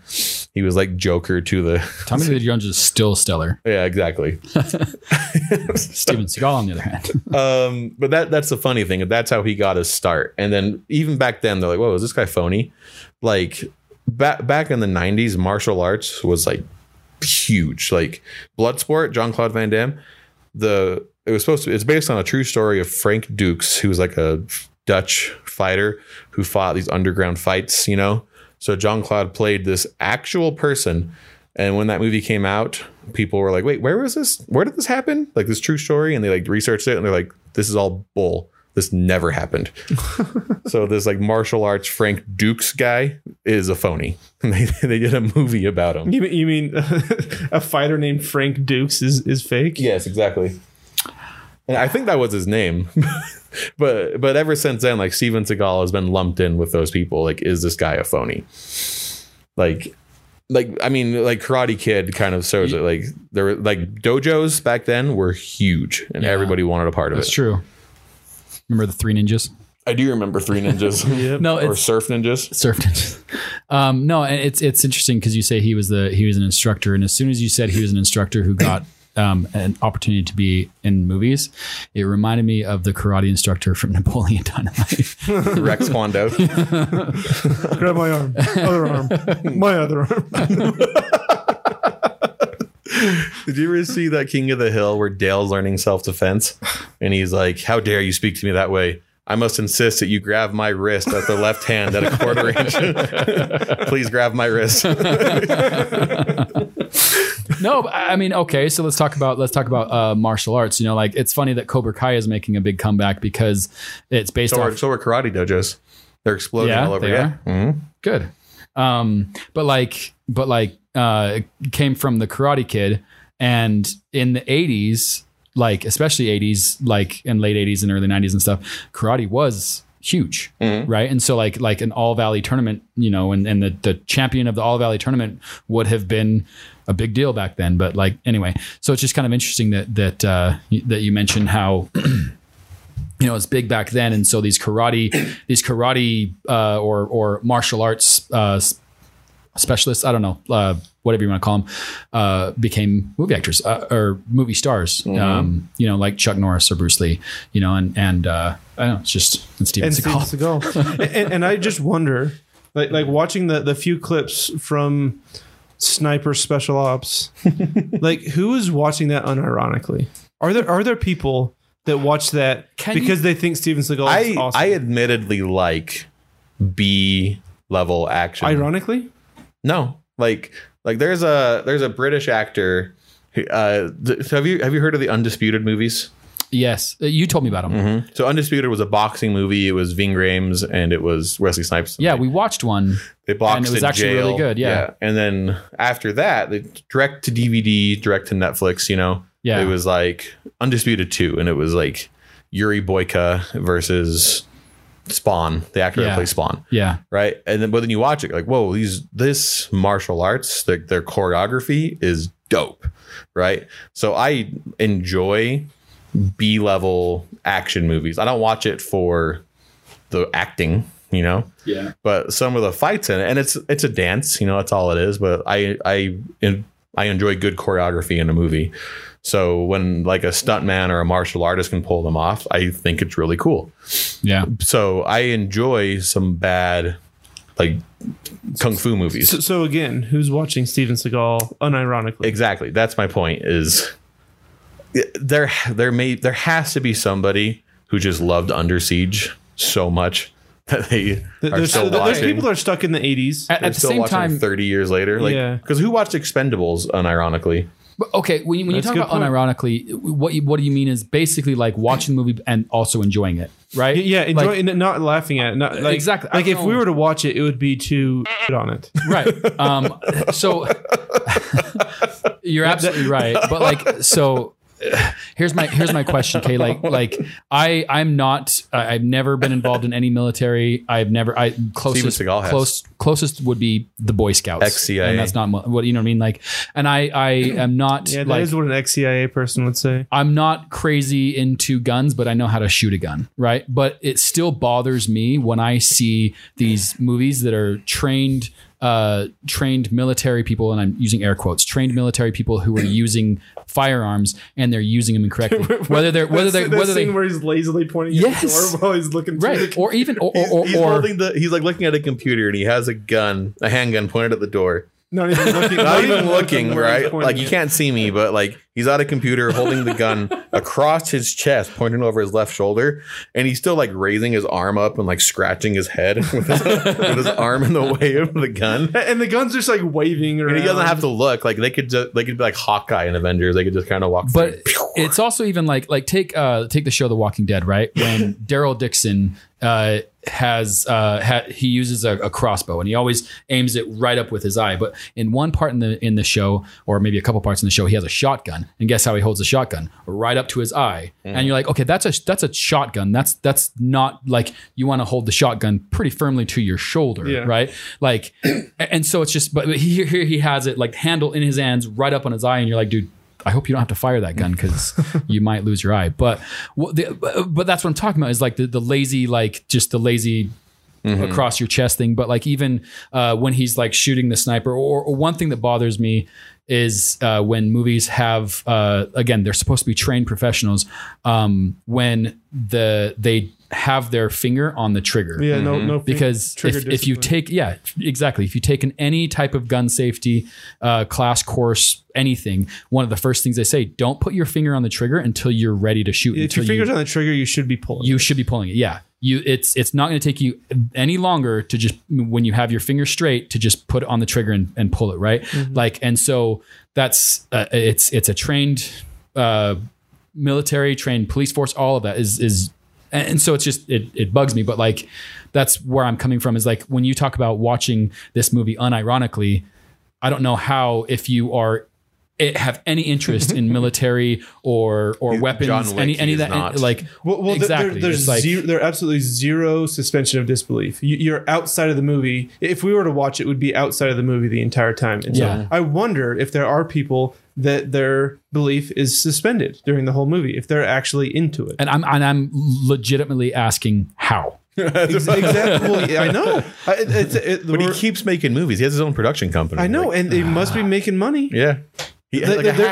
He was like Joker to the
Tommy Lee Jones is still stellar.
yeah exactly.
Steven Seagal, on the other hand,
um, but that that's the funny thing. That's how he got his start. And then even back then, they're like, "Whoa, is this guy phony?" Like back back in the '90s, martial arts was like huge. Like Bloodsport, John Claude Van Damme. The it was supposed to. It's based on a true story of Frank Dux, who was like a Dutch fighter who fought these underground fights. You know, so John Claude played this actual person. And when that movie came out, people were like, "Wait, where was this? Where did this happen? Like this true story?" And they like researched it, and they're like, "This is all bull. This never happened." so this like martial arts Frank Dux guy is a phony. And they they did a movie about him.
You mean, you mean a fighter named Frank Dux is, is fake?
Yes, exactly. And I think that was his name. but but ever since then, like Steven Seagal has been lumped in with those people. Like, is this guy a phony? Like like I mean, like Karate Kid kind of shows it. Like there were like dojos back then were huge and
Yeah.
everybody wanted a part of it.
that's true. Remember the Three Ninjas?
I do remember Three Ninjas
Yep.
No,
or
it's
Surf Ninjas.
surf ninjas. Um, no, and it's it's interesting because you say he was the he was an instructor, and as soon as you said he was an instructor who got um, an opportunity to be in movies, it reminded me of the karate instructor from Napoleon Dynamite.
Rex Kwon Do.
Grab my arm, other arm, my other arm.
Did you ever see that King of the Hill where Dale's learning self defense? And he's like, How dare you speak to me that way? I must insist that you grab my wrist at the left hand at a quarter inch. Please grab my wrist.
No, I mean, okay, so let's talk about let's talk about uh, martial arts. You know, like it's funny that Cobra Kai is making a big comeback because it's based
So
off
so are karate dojos. They're exploding
Yeah,
all over.
they
Yeah. Mhm.
good. Um, but like, but like, uh, it came from the Karate Kid, and in the '80s, like especially '80s, like in late '80s and early '90s and stuff, karate was huge, right? And so like like an All Valley tournament, you know, and and the the champion of the All Valley tournament would have been a big deal back then. But like anyway, so it's just kind of interesting that that uh, that you mentioned how you know it's big back then and so these karate these karate uh, or or martial arts uh, specialists i don't know uh, whatever you want to call them uh, became movie actors uh, or movie stars um, you know like chuck norris or bruce lee you know and and uh, i don't know it's just it's Steven
and
Seagal.
Seagal. and, and I just wonder, like like watching the the few clips from Sniper Special Ops, like who is watching that unironically? Are there are there people that watch that
Can
because they think Steven Seagal is
I
awesome?
I admittedly like B level action.
Ironically,
No, like like there's a there's a British actor. who, Uh, th- have you have you heard of the Undisputed movies?
Yes uh, you told me about him
So Undisputed was a boxing movie. It was Ving Rhames and it was Wesley Snipes.
yeah we watched one
they boxed
and it was actually
jail.
really good, yeah.
And then after that, they direct to DVD, direct to Netflix. You know,
Yeah.
it was like Undisputed two, and it was like Yuri Boyka versus Spawn, the actor
Yeah.
that plays Spawn.
yeah
right? And then, but then you watch it, like, whoa, these this martial arts, their, their choreography is dope, right? So I enjoy B level action movies. I don't watch it for the acting, you know.
Yeah.
But some of the fights in it, and it's it's a dance, you know, that's all it is. But I I I enjoy good choreography in a movie. So when like a stuntman or a martial artist can pull them off, I think it's really cool.
Yeah.
So I enjoy some bad like kung fu movies.
So, so again, who's watching Steven Seagal unironically?
Exactly. That's my point. Is there there may there has to be somebody who just loved Under Siege so much that they
Th-
are
There's,
still
there's
watching.
people that are stuck in the 80s.
At,
they're
at the
still
same
watching
time,
30 years later. Like,
Yeah.
because who watched Expendables unironically?
But, okay, when, you- when you talk about
point.
unironically, what you, what do you mean is basically like watching the movie and also enjoying it, right?
Yeah, enjoy,
Like-
not laughing at it. Not, like,
Exactly.
Like if
don't
we were to watch it, it would be to shit on it.
right. Um, so you're absolutely right. But like, so here's my here's my question. Okay, like like I I'm not I- I've never been involved in any military. I've never I closest
Seagal has.
close closest would be the Boy Scouts.
Ex-CIA.
and that's not mo- what you know what I mean. Like, and I I am not
Yeah, that is
like
what an ex CIA person would say.
I'm not crazy into guns, but I know how to shoot a gun, right? But it still bothers me when I see these movies that are trained uh trained military people and I'm using air quotes trained military people who are using firearms and they're using them incorrectly whether they're whether they
That
whether they
scene where he's lazily pointing at
Yes.
the door while he's looking
right
the
or even or or, or,
he's
or
holding the he's like looking at a computer and he has a gun, a handgun pointed at the door.
not even looking,
Not even looking, right? Like you can't see me, but like he's at a computer holding the gun across his chest, pointing over his left shoulder, and he's still like raising his arm up and like scratching his head with his, with his arm in the way of the gun.
And the gun's just like waving around.
And he doesn't have to look like they could just they could be like Hawkeye in Avengers. They could just kind of walk.
but
through.
it's also even like like take uh take the show The Walking Dead, right? When Daryl Dixon uh has uh ha- he uses a, a crossbow and he always aims it right up with his eye. But in one part in the in the show, or maybe a couple parts in the show, he has a shotgun, and guess how he holds a shotgun right up to his eye. And you're like, okay, that's a that's a shotgun. That's that's not like you want to hold the shotgun pretty firmly to your shoulder,
Yeah.
right? Like, and so it's just, but here here he has it like handle in his hands right up on his eye, and you're like, dude. I hope you don't have to fire that gun because you might lose your eye. But but that's what I'm talking about is like the, the lazy, like just the lazy across your chest thing. But like even uh, when he's like shooting the sniper, or, or one thing that bothers me is uh, when movies have uh, again they're supposed to be trained professionals um, when the they have their finger on the trigger
Yeah, no, no.
because if, if you take yeah exactly if you take an any type of gun safety uh, class course anything one of the first things they say don't put your finger on the trigger until you're ready to shoot
if
until
your fingers
you,
on the trigger, you should be pulling.
you should be pulling it yeah you it's it's not going to take you any longer to just when you have your finger straight to just put it on the trigger and, and pull it right? Like and so that's uh, it's it's a trained uh, military trained police force all of that is is and and so it's just it, it bugs me but like that's where i'm coming from is like when you talk about watching this movie unironically i don't know how if you are have any interest in military or or
He's-
weapons
John Wick,
any any of that
not.
like
Well, well
exactly
there, there's
like-
zero, there absolutely zero suspension of disbelief. You, you're outside of the movie. If we were to watch it, it would be outside of the movie the entire time. And
Yeah.
so I wonder if there are people that their belief is suspended during the whole movie, if they're actually into it.
and i'm and i'm legitimately asking how
exactly. Well, yeah, I know. I, it, it,
but he keeps making movies. He has his own production company.
I know,
Like,
and they must be ah. making money.
yeah. He, like,
there-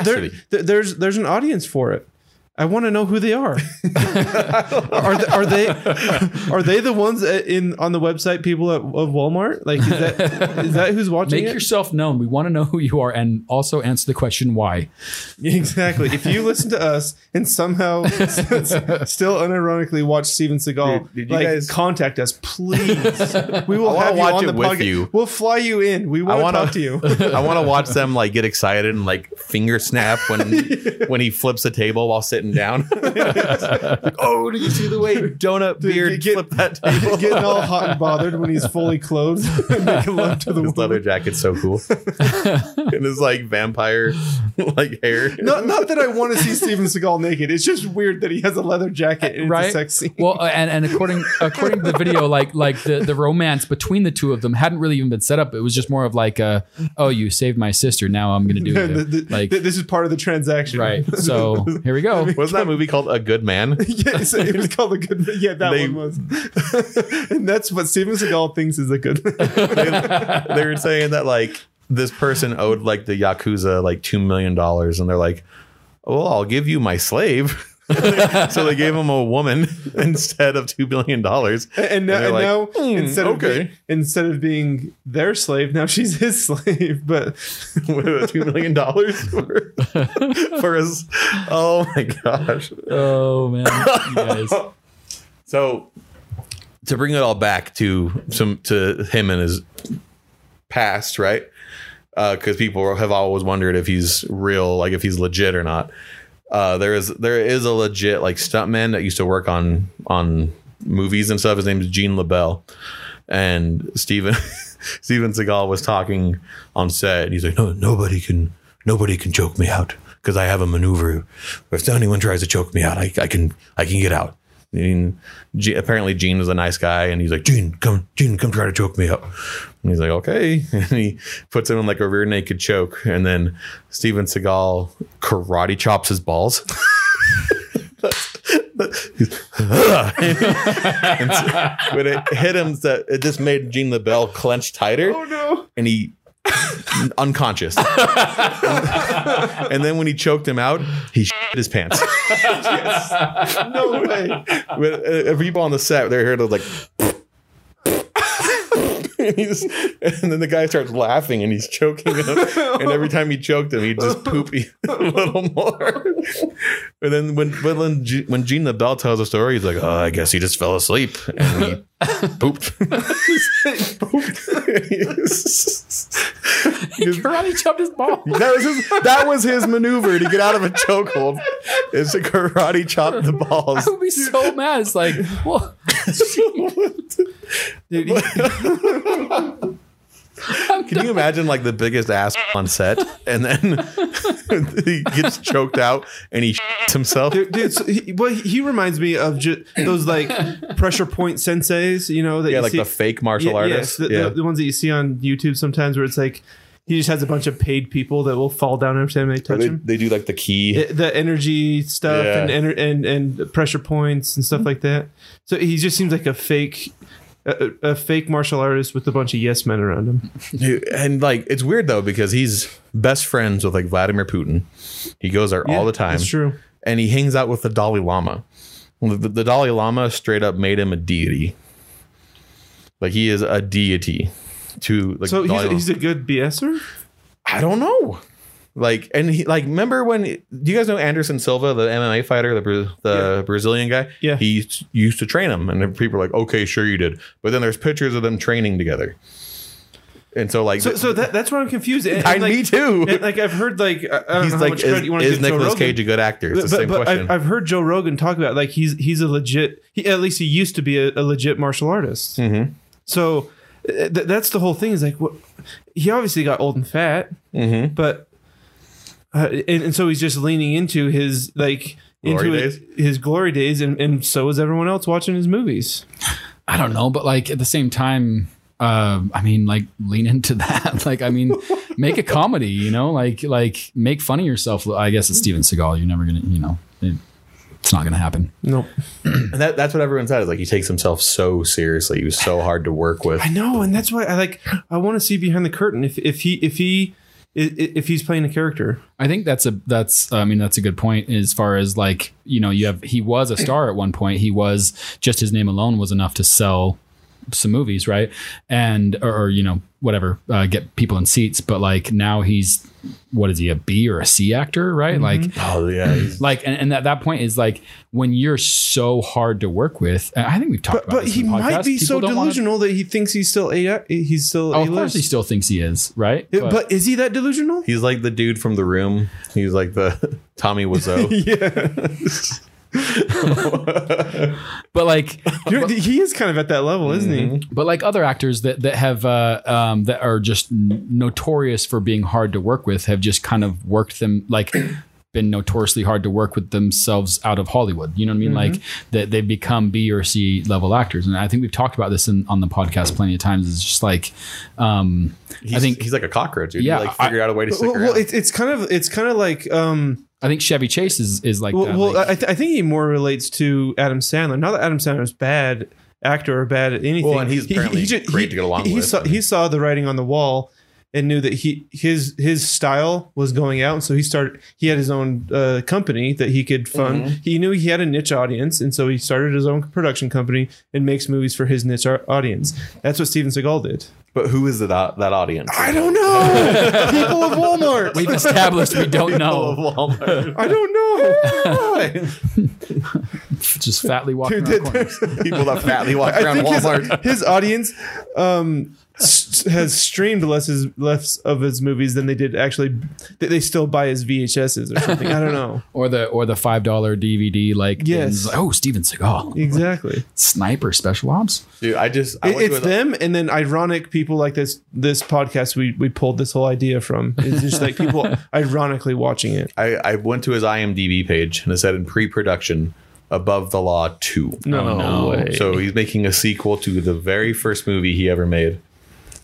there- there's there's an audience for it. I want to know who they are. are they, are they are they the ones in on the website people at, of Walmart? Like is that is that who's watching
make
it?
yourself known we want to know who you are and also answer the question why
exactly. If you listen to us and somehow s- s- still unironically watch Steven Seagal,
Dude, did you
like
guys-
contact us, please. We will
I wanna
have you on
it
the
with
podcast.
you.
We'll fly you in. We want to
wanna-
talk to you.
I want to watch them like get excited and like finger snap when when he flips the table while sitting down. Like, oh, did you see the way donut beard
get-
flipped that table?
Getting all hot and bothered when he's fully clothed, making love to the
His leather
woman.
jacket's so cool, and his like vampire like hair.
Not, not that I want to see Steven Seagal naked. It's just weird that he has a leather jacket and
right
it's a sex scene.
well uh, and, and according according to the video like like the, the romance between the two of them hadn't really even been set up it was just more of like uh oh you saved my sister now i'm gonna do
The-
it
the-
like
this is part of the transaction.
right so here we go
Wasn't that movie called A Good Man?
yes, it was called a good. Man. Yeah, that
They-
one was. and that's what Steven Seagal thinks is a good.
they, they were saying that like this person owed like the yakuza like two million dollars, and they're like, "Well, I'll give you my slave." so they gave him a woman instead of two billion dollars.
and now,
they're
and
like,
now
"Hmm,
instead of
okay.
being, instead of being their slave, now she's his slave. But
with two million dollars for, for his. Oh my gosh!
Oh man, you guys.
So to bring it all back to some to him and his past, right? Because people have always wondered if he's real, like if he's legit or not. Uh, there is there is a legit like stuntman that used to work on on movies and stuff. His name is Gene LeBell, and Steven Steven Seagal was talking on set. And he's like, no, nobody can nobody can choke me out because I have a maneuver. If anyone tries to choke me out, I, I can I can get out. I mean, apparently Gene was a nice guy, and he's like, Gene, come, Gene, come try to choke me up. And he's like, okay. And he puts him in like a rear naked choke, and then Steven Seagal karate chops his balls. And when it hit him, that it just made Gene LeBell clench tighter,
oh no,
and he unconscious. and then when he choked him out, he shit his pants.
no way!
When, uh, people on the set, they're here to like. And, he's, and then the guy starts laughing and he's choking him. And every time he choked him, he'd just poop a little more. And then when when G- when Gene LeBell tells the story, he's like, "Oh, I guess he just fell asleep and he pooped."
he Karate chopped his ball.
That was his. That was his maneuver to get out of a chokehold. Is to karate chop the balls.
I would be so mad. It's like, well,
Dude, he-
Can you imagine like the biggest ass on set, and then he gets choked out and he shits himself?
dude, dude so he, well, he reminds me of ju- those like pressure point senseis, you know, that
Yeah,
you
like
see,
the fake martial
Yeah,
artists.
Yes, the,
yeah,
the, the ones that you see on YouTube sometimes, where it's like he just has a bunch of paid people that will fall down every time they touch
they,
him.
they do like the key.
It- the energy stuff
Yeah.
and, and and pressure points and stuff like that. So he just seems like a fake, a, fake martial artist with a bunch of yes men around him.
Dude, and like it's weird though because he's best friends with like Vladimir Putin. He goes there all the time.
That's true.
and he hangs out with the Dalai Lama. The, the Dalai Lama straight up made him a deity. Like he is a deity to like.
So he's, he's a good BSer.
I don't know. Like and he like remember when do you guys know Anderson Silva, the MMA fighter, the the Brazilian guy?
Yeah.
he used- to train him, and people are like, okay, sure you did. But then there's pictures of them training together, and so like
So, so that, that's where I'm confused. And,
I,
and, like,
me too.
and, like I've heard like I
He's
know how
like, is, is
give Joe
Nicolas
Rogan.
Cage a good actor? It's the
but,
same
but
question.
I've, I've heard Joe Rogan talk about like he's he's a legit he at least he used to be a, a legit martial artist.
Mm-hmm.
So uh, th- that's the whole thing. Is like what he obviously got old and fat,
Mhm.
but uh, and, and so he's just leaning into his like
Glory
into
days?
his, his glory days, and, and so is everyone else watching his movies.
I don't know, but like at the same time, uh, I mean, like lean into that. like, I mean, make a comedy, you know, like like make fun of yourself. I guess it's Steven Seagal. You're never gonna, you know, it, it's not gonna happen.
No,
And that, that's what everyone said is like he takes himself so seriously. He was so hard to work with.
I know, and that's why I like I want to see behind the curtain if if he if he i- i- if he's playing a character.
I think that's a that's I mean that's a good point as far as like you know you have he was a star at one point he was just his name alone was enough to sell some movies right? And or, or you know whatever uh, get people in seats. But like now he's what is he a B or a C actor right? Like
Oh yeah,
like and, and at that point is like when you're so hard to work with and I think we've talked
But
about
but
this
he
in
might be so
People don't wanna-
delusional that he thinks he's still a he's still
oh,
a
of course he still thinks he is right?
But, is he that delusional?
he's like the dude from the room. He's like the Tommy Wiseau.
yeah,
but like
You're- he is kind of at that level, isn't he?
but like other actors that that have uh, um, that are just notorious for being hard to work with have just kind of worked them like been notoriously hard to work with themselves out of Hollywood. You know what I mean? Like that they've become B or C level actors, and I think we've talked about this in, on the podcast plenty of times. It's just like um,
He's,
I think
he's like a cockroach. Dude.
Yeah,
he like figured out a way to stick
Well,
around.
well, it's it's kind of it's kind of like um
I think Chevy Chase is is like
Well,
that.
well
like-
I, th- I think he more relates to Adam Sandler. Not that Adam Sandler is bad actor or bad at anything.
Well, and he's apparently
ju-
great to get along
he
with.
Saw, he saw the writing on the wall and knew that he his his style was going out, and so he started. He had his own uh, company that he could fund.
Mm-hmm.
He knew he had a niche audience, and so he started his own production company and makes movies for his niche audience. That's what Steven Seagal did.
But who is that that audience?
I don't know. People of Walmart.
We've established we don't know.
Walmart.
I don't know.
Just fatly walking
Dude,
around
that-
corners.
People that fatly walk around Walmart.
his, his audience um, s- has streamed less his, less of his movies than they did actually. That they still buy his VHSs or something. I don't know
Or the or the five dollar DVD like
Yes.
things. oh Steven Seagal
exactly.
sniper special ops
Dude, I just I
It-
went
it's
to a-
them, and then ironic people like this. This podcast we we pulled this whole idea from. It's just like people ironically watching it.
I, I went to his IMDb page and it said in pre-production above the law 2
No,
Oh, no.
way.
so he's making a sequel to the very first movie he ever made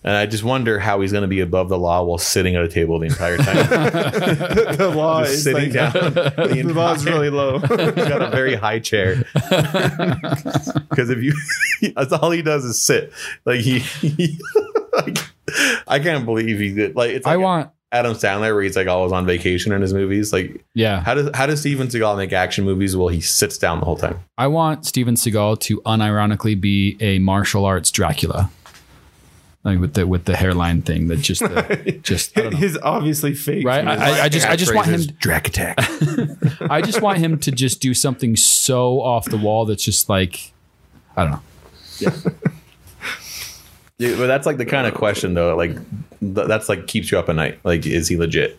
and i just wonder how he's going to be above the law while sitting at a table the entire time.
The law
just
is
sitting
like,
down the
The law is really low.
he's got a very high chair. Because if you that's all he does is sit. Like he, he like, i can't believe he did like it's like
I want
adam sandler where he's like always on vacation in his movies. Like
yeah.
how does how does steven seagal make action movies while he sits down the whole time?
I want Steven Seagal to unironically be a martial arts Dracula like with the with the hairline thing that just the, just I.
His obviously fake.
right I, I, I just I just want him
Drac attack
I just want him to just do something so off the wall that's just like I don't know
Yeah, but that's like the kind of question though. Like th- that's like keeps you up at night. Like, is he legit?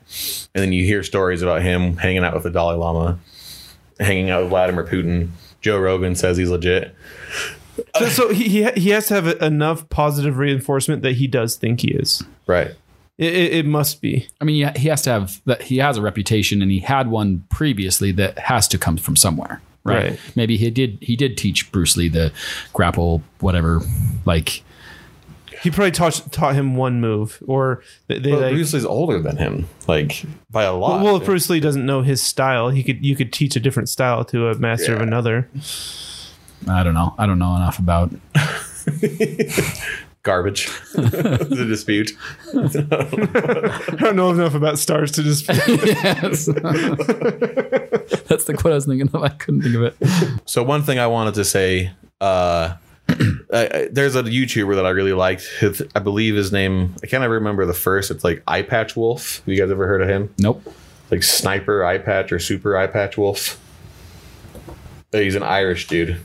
And then you hear stories about him hanging out with the Dalai Lama, hanging out with Vladimir Putin. Joe Rogan says he's legit.
So, so he he has to have enough positive reinforcement that he does think he is.
Right.
It, it, it must be.
I mean yeah, he has to have that he has a reputation and he had one previously that has to come from somewhere right,
Right.
maybe he did he did teach Bruce Lee the grapple whatever like
He probably taught taught him one move, or they, they
But
like.
Bruce Lee's older than him, like by a lot.
well, if Bruce Lee doesn't know his style, he could you could teach a different style to a master of
Yeah.
another.
I don't know I don't know enough about
Garbage. the dispute.
I don't know enough about stars to dispute.
yes that's the quote I was thinking of I couldn't think of it
So one thing I wanted to say, uh, I, I, there's a YouTuber that I really liked. His, I believe his name. I can't ever remember the first. It's like Eyepatch Wolf. Have you guys ever heard of him?
nope
Like Sniper Eye Patch or Super Eyepatch Wolf. He's an Irish dude.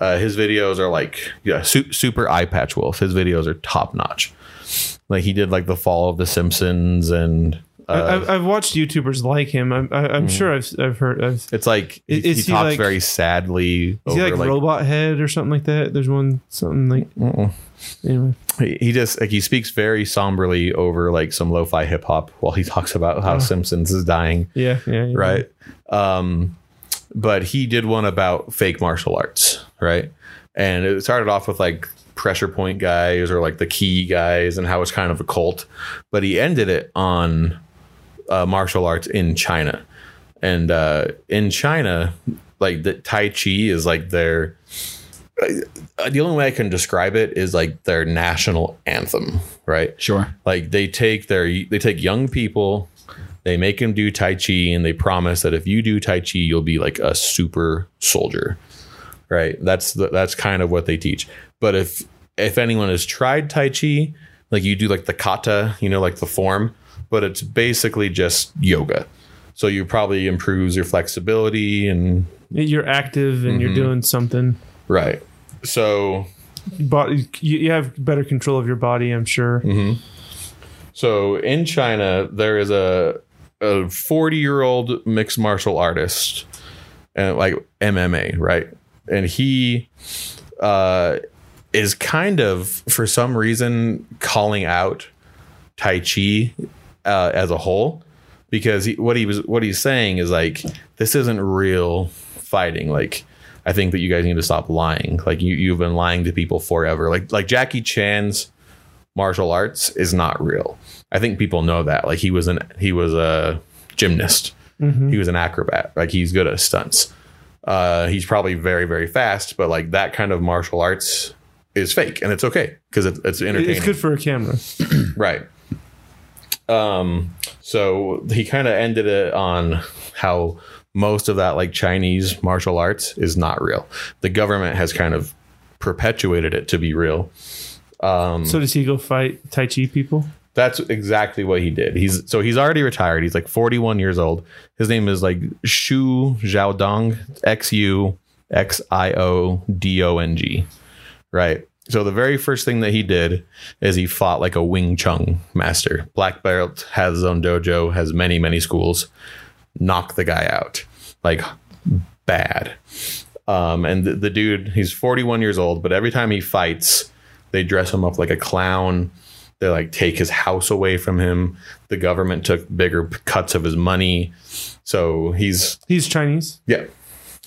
Uh, his videos are like yeah, su- Super Eyepatch Wolf. His videos are top notch. Like he did like the Fall of the Simpsons and. Uh,
I've, I've watched YouTubers like him. I'm, I, I'm sure I've, I've heard. I've,
it's like he, he
he
talks
like-
very sadly
is he like, Robot Head or something like that? There's one something like. Anyway,
he he just like he speaks very somberly over like some lo-fi hip hop while he talks about how Simpsons is dying,
yeah, yeah, yeah.
right? Um, but he did one about fake martial arts, right? And it started off with like pressure point guys or like the key guys and how it's kind of a cult, but he ended it on uh, martial arts in China, and uh, in China, like the Tai Chi is like their uh, the only way I can describe it is like their national anthem, right?
sure
Like they take their they take young people, they make them do tai chi, and they promise that if you do tai chi, you'll be like a super soldier, right? That's the, that's kind of what they teach. But if if anyone has tried tai chi, like you do like the kata, you know, like the form, but it's basically just yoga. So you probably improves your flexibility and
You're active and you're mm-hmm. doing something.
right. So
Body, you, you have better control of your body. I'm sure. Mm-hmm.
So in China, there is a a 40 year old mixed martial artist and like MMA, right? And he uh, is kind of, for some reason, calling out Tai Chi uh, as a whole because he, what he was what he's saying is like this isn't real fighting. Like I think that you guys need to stop lying. Like you you've been lying to people forever. Like like Jackie Chan's martial arts is not real. I think people know that. Like he was an he was a gymnast He was an acrobat. Like he's good at stunts. Uh, he's probably very very fast, but like that kind of martial arts is fake, and it's okay because it's it's entertaining.
It's good for a camera.
Right. Um, so he kind of ended it on how most of that like Chinese martial arts is not real. The government has kind of perpetuated it to be real.
Um, so does he go fight Tai Chi people?
That's exactly what he did. He's so he's already retired. He's like 41 years old. His name is like Xu Xiaodong, X U X I O D O N G. Right. So the very first thing that he did is he fought like a Wing Chun master. Black belt has his own dojo, has many many schools. Knock the guy out, like bad. Um, and the, the dude, he's 41 years old, but every time he fights, they dress him up like a clown. They like take his house away from him. The government took bigger cuts of his money. So he's
He's Chinese.
yeah.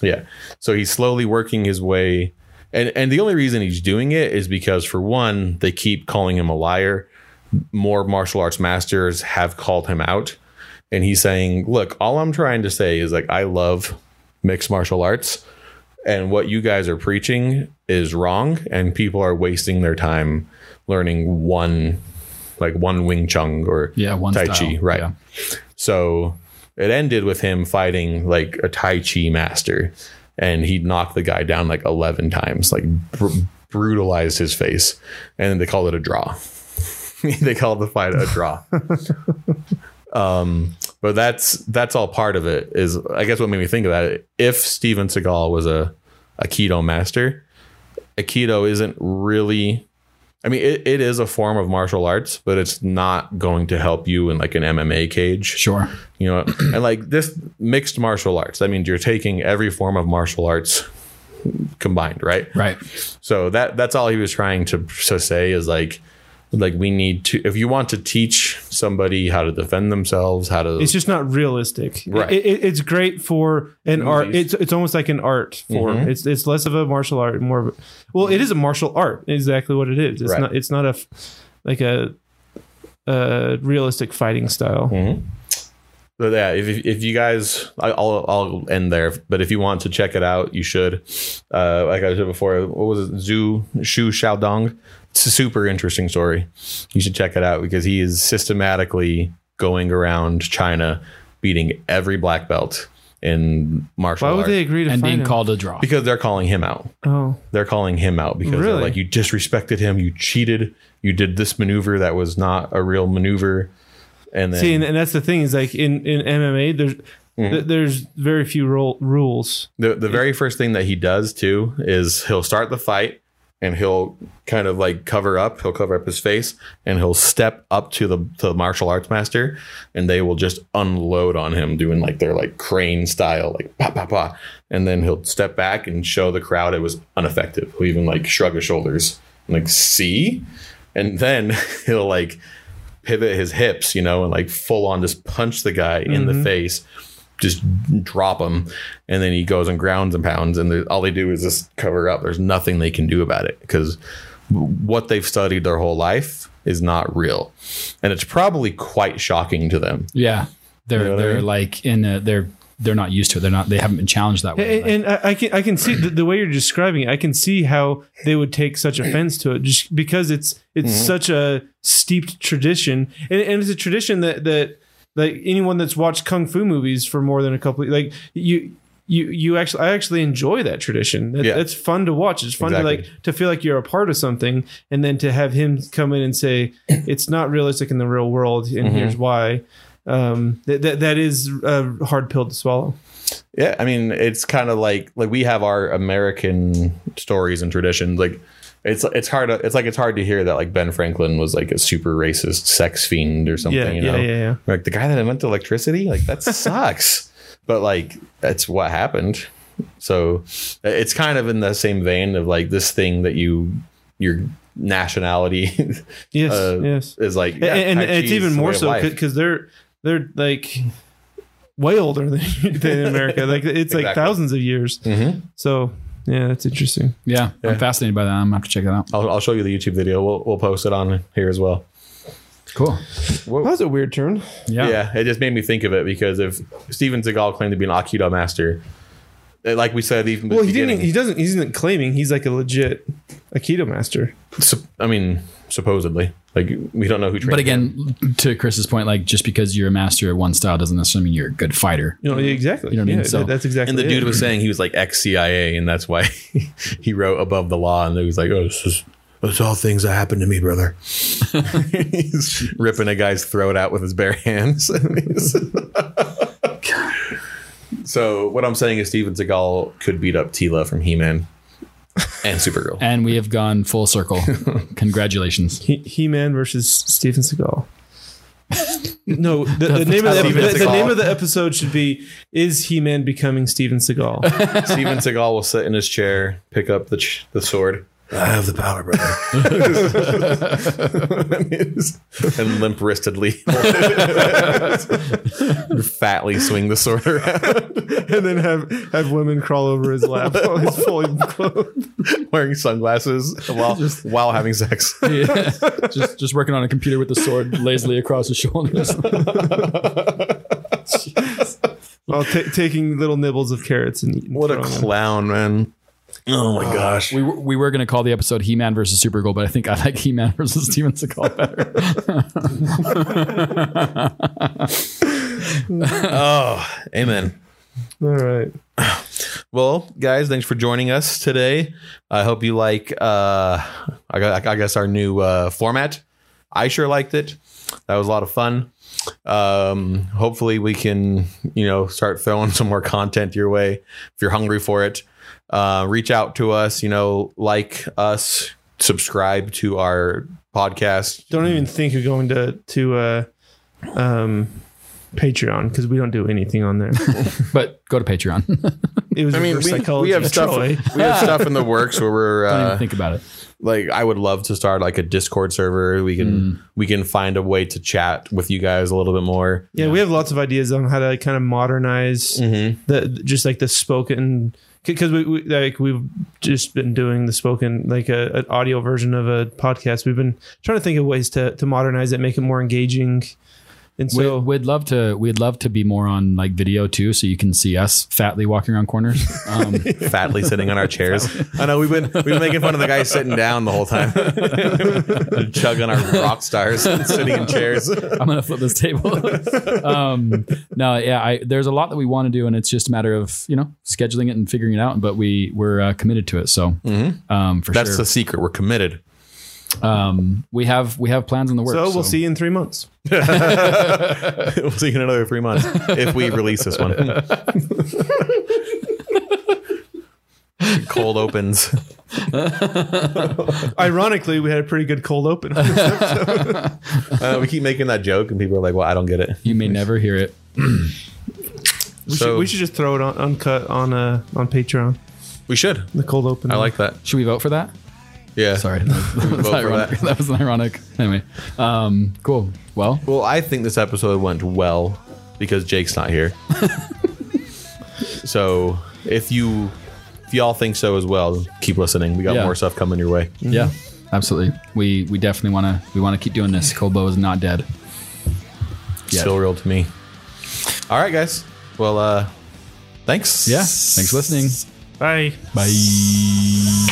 Yeah. So he's slowly working his way. And and the only reason he's doing it is because for one, they keep calling him a liar. More martial arts masters have called him out. And he's saying, look, all I'm trying to say is like I love mixed martial arts. And what you guys are preaching is wrong. And people are wasting their time learning one like one Wing Chun or
Yeah, one
Tai
style.
Chi. Right.
Yeah.
So it ended with him fighting like a Tai Chi master, and he knocked the guy down like 11 times, like br- brutalized his face. And then they called it a draw. they called the fight a draw. um, but that's that's all part of it. Is I guess what made me think about it. If Steven Seagal was a Aikido master, Aikido isn't really I mean, it, it is a form of martial arts, but it's not going to help you in like an MMA cage,
Sure.
you know. and like this mixed martial arts, that means you're taking every form of martial arts combined, right?
Right.
So that that's all he was trying to to say is like like we need to if you want to teach somebody how to defend themselves, how to
It's just not realistic.
Right.
It, it- it's great for an art. It's it's almost like an art form.
Mhm.
It's it's less of a martial art, more of a, well, it is a martial art. Exactly what it is. It's
Right.
not. It's not a like a, a realistic fighting style.
Mhm. So yeah, if, if you guys, I- I'll I'll end there. But if you want to check it out, you should. Uh, like I said before, what was it? Zhu Shu Xiaodong. It's a super interesting story. You should check it out because he is systematically going around China, beating every black belt in martial
Why would
arts
they agree to
And
fight
being
him?
called a draw.
because they're calling him out.
Oh,
They're calling him out because they're
Really?
like you disrespected him, you cheated, you did this maneuver that was not a real maneuver, and then
see, and, and that's the thing is like in in MMA, there's
Mm-hmm.
th- there's very few ro- rules.
The the very first thing that he does too is he'll start the fight and he'll kind of like cover up, he'll cover up his face and he'll step up to the to the martial arts master and they will just unload on him doing like their like crane style like pa pa pa. And then he'll step back and show the crowd it was ineffective. He'll even like shrug his shoulders and like see? And then he'll like pivot his hips, you know, and like full on just punch the guy in the mm-hmm. face just drop them, and then he goes and grounds and pounds and they- all they do is just cover up there's nothing they can do about it because what they've studied their whole life is not real and it's probably quite shocking to them
Yeah. They're
know
they're
mean?
like in a, they're they're not used to it. They're not they haven't been challenged that way.
And, and I, I can I can see the, the way you're describing it. I can see how they would take such offense to it, just because it's it's mm-hmm. such a steeped tradition, and, and it's a tradition that that like anyone that's watched kung fu movies for more than a couple, like you. You, you actually I actually enjoy that tradition. That,
Yeah.
That's fun to watch. It's fun
Exactly.
to like to feel like you're a part of something, and then to have him come in and say it's not realistic in the real world, and
Mm-hmm.
here's why. Um, that, that that is a hard pill to swallow.
yeah i mean it's kind of like like we have our american stories and traditions like it's it's hard to, it's like it's hard to hear that like ben franklin was like a super racist sex fiend or something
Yeah,
you
yeah,
know
yeah, yeah.
like the guy that invented electricity like that sucks but like that's what happened so it's kind of in the same vein of like this thing that you your nationality
Yes,
uh,
yes.
is like
and,
yeah,
and it's even more so because they're they're like way older than, than America. Like it's like thousands of years.
Mhm.
So yeah, that's interesting.
yeah,
Yeah.
I'm fascinated by that. I'm gonna have to check that out.
I'll, I'll show you the YouTube video we'll, we'll post it on here as well
Cool.
That was a weird turn.
Yeah.
Yeah. it just made me think of it because if Steven Seagal claimed to be an Aikido master, like we said, even
Well, he didn't. He doesn't. He isn't claiming he's like a legit Aikido master.
I mean, supposedly, like we don't know who. Trained
But
him.
again, to Chris's point, like just because you're a master at one style doesn't necessarily mean you're a good fighter.
You know exactly.
You know what I mean? So-
that's exactly.
and the
it.
dude was saying he was like ex CIA, and that's why he wrote above the law, and he was like, "Oh, this is." It's all things that happened to me, brother. He's ripping a guy's throat out with his bare hands. so what I'm saying is Steven Seagal could beat up Teela from He-Man and Supergirl.
And we have gone full circle. Congratulations.
He, He-Man versus Steven Seagal. no, the, the name of the,
Steven
the, the
Seagal.
name of the episode should be "Is He-Man becoming Steven Seagal?"
Steven Seagal will sit in his chair, pick up the ch- the sword. I have the power, brother. and limp wristedly, fatly swing the sword around,
and then have have women crawl over his lap while he's fully clothed.
wearing sunglasses while while having sex.
Yeah. just just working on a computer with the sword lazily across his shoulders.
While ta taking little nibbles of carrots and eating.
What a
throwing them.
clown, man! Oh my gosh!
we, were- we were going to call the episode He Man versus Supergirl, but I think I like He Man versus Steven Seagal better.
Oh, amen.
All right.
Well, guys, thanks for joining us today. I hope you like, uh, I, gu- I guess, our new uh, format. I sure liked it. That was a lot of fun. Um, hopefully, we can, you know, start throwing some more content your way if you're hungry for it. Uh, reach out to us, you know, like us, subscribe to our podcast.
Don't even think of going to to uh, um, Patreon because we don't do anything on there.
but go to Patreon.
It was
I mean, we, we have stuff.
Troy.
We have stuff in the works where we're
even
uh,
think about it.
like I would love to start like a Discord server. We can we can find a way to chat with you guys a little bit more.
Yeah, we have lots of ideas on how to kind of modernize
Mm-hmm.
the just like the spoken because we, we like we've just been doing the spoken like a, an audio version of a podcast. We've been trying to think of ways to to modernize it, make it more engaging. And so
we, we'd love to. We'd love to be more on like video too, so you can see us fatly walking around corners. Um,
Fatly sitting on our chairs. I know we've been we've been making fun of the guy sitting down the whole time, chugging our rock stars, and sitting in chairs.
I'm gonna flip this table. um, no, yeah, I, there's a lot that we want to do, and it's just a matter of you know scheduling it and figuring it out. But we we're uh, committed to it, so um, for sure.
That's
sure.
the secret. We're committed.
Um, we have we have plans in the works.
so we'll see you in three months.
we'll see you in another three months if we release this one. Cold opens.
Ironically, we had a pretty good cold open.
Uh, we keep making that joke, and people are like, "Well, I don't get it."
You may never hear it.
we,
So-
should, we should just throw it on uncut on uh on Patreon.
We should.
The cold open.
I like that.
Should we vote for that?
Yeah.
Sorry, that was,
Vote for
ironic.
that.
That. was ironic. Anyway, um, cool. Well,
Well, I think this episode went well because Jake's not here. so if you if y'all think so as well, keep listening. We got
Yeah.
more stuff coming your way.
yeah, absolutely. We we definitely want to we want to keep doing this. Colbo is not dead. Yeah.
Still real to me. All right, guys. Well, uh, thanks.
Yeah. Thanks for listening.
Bye.
Bye.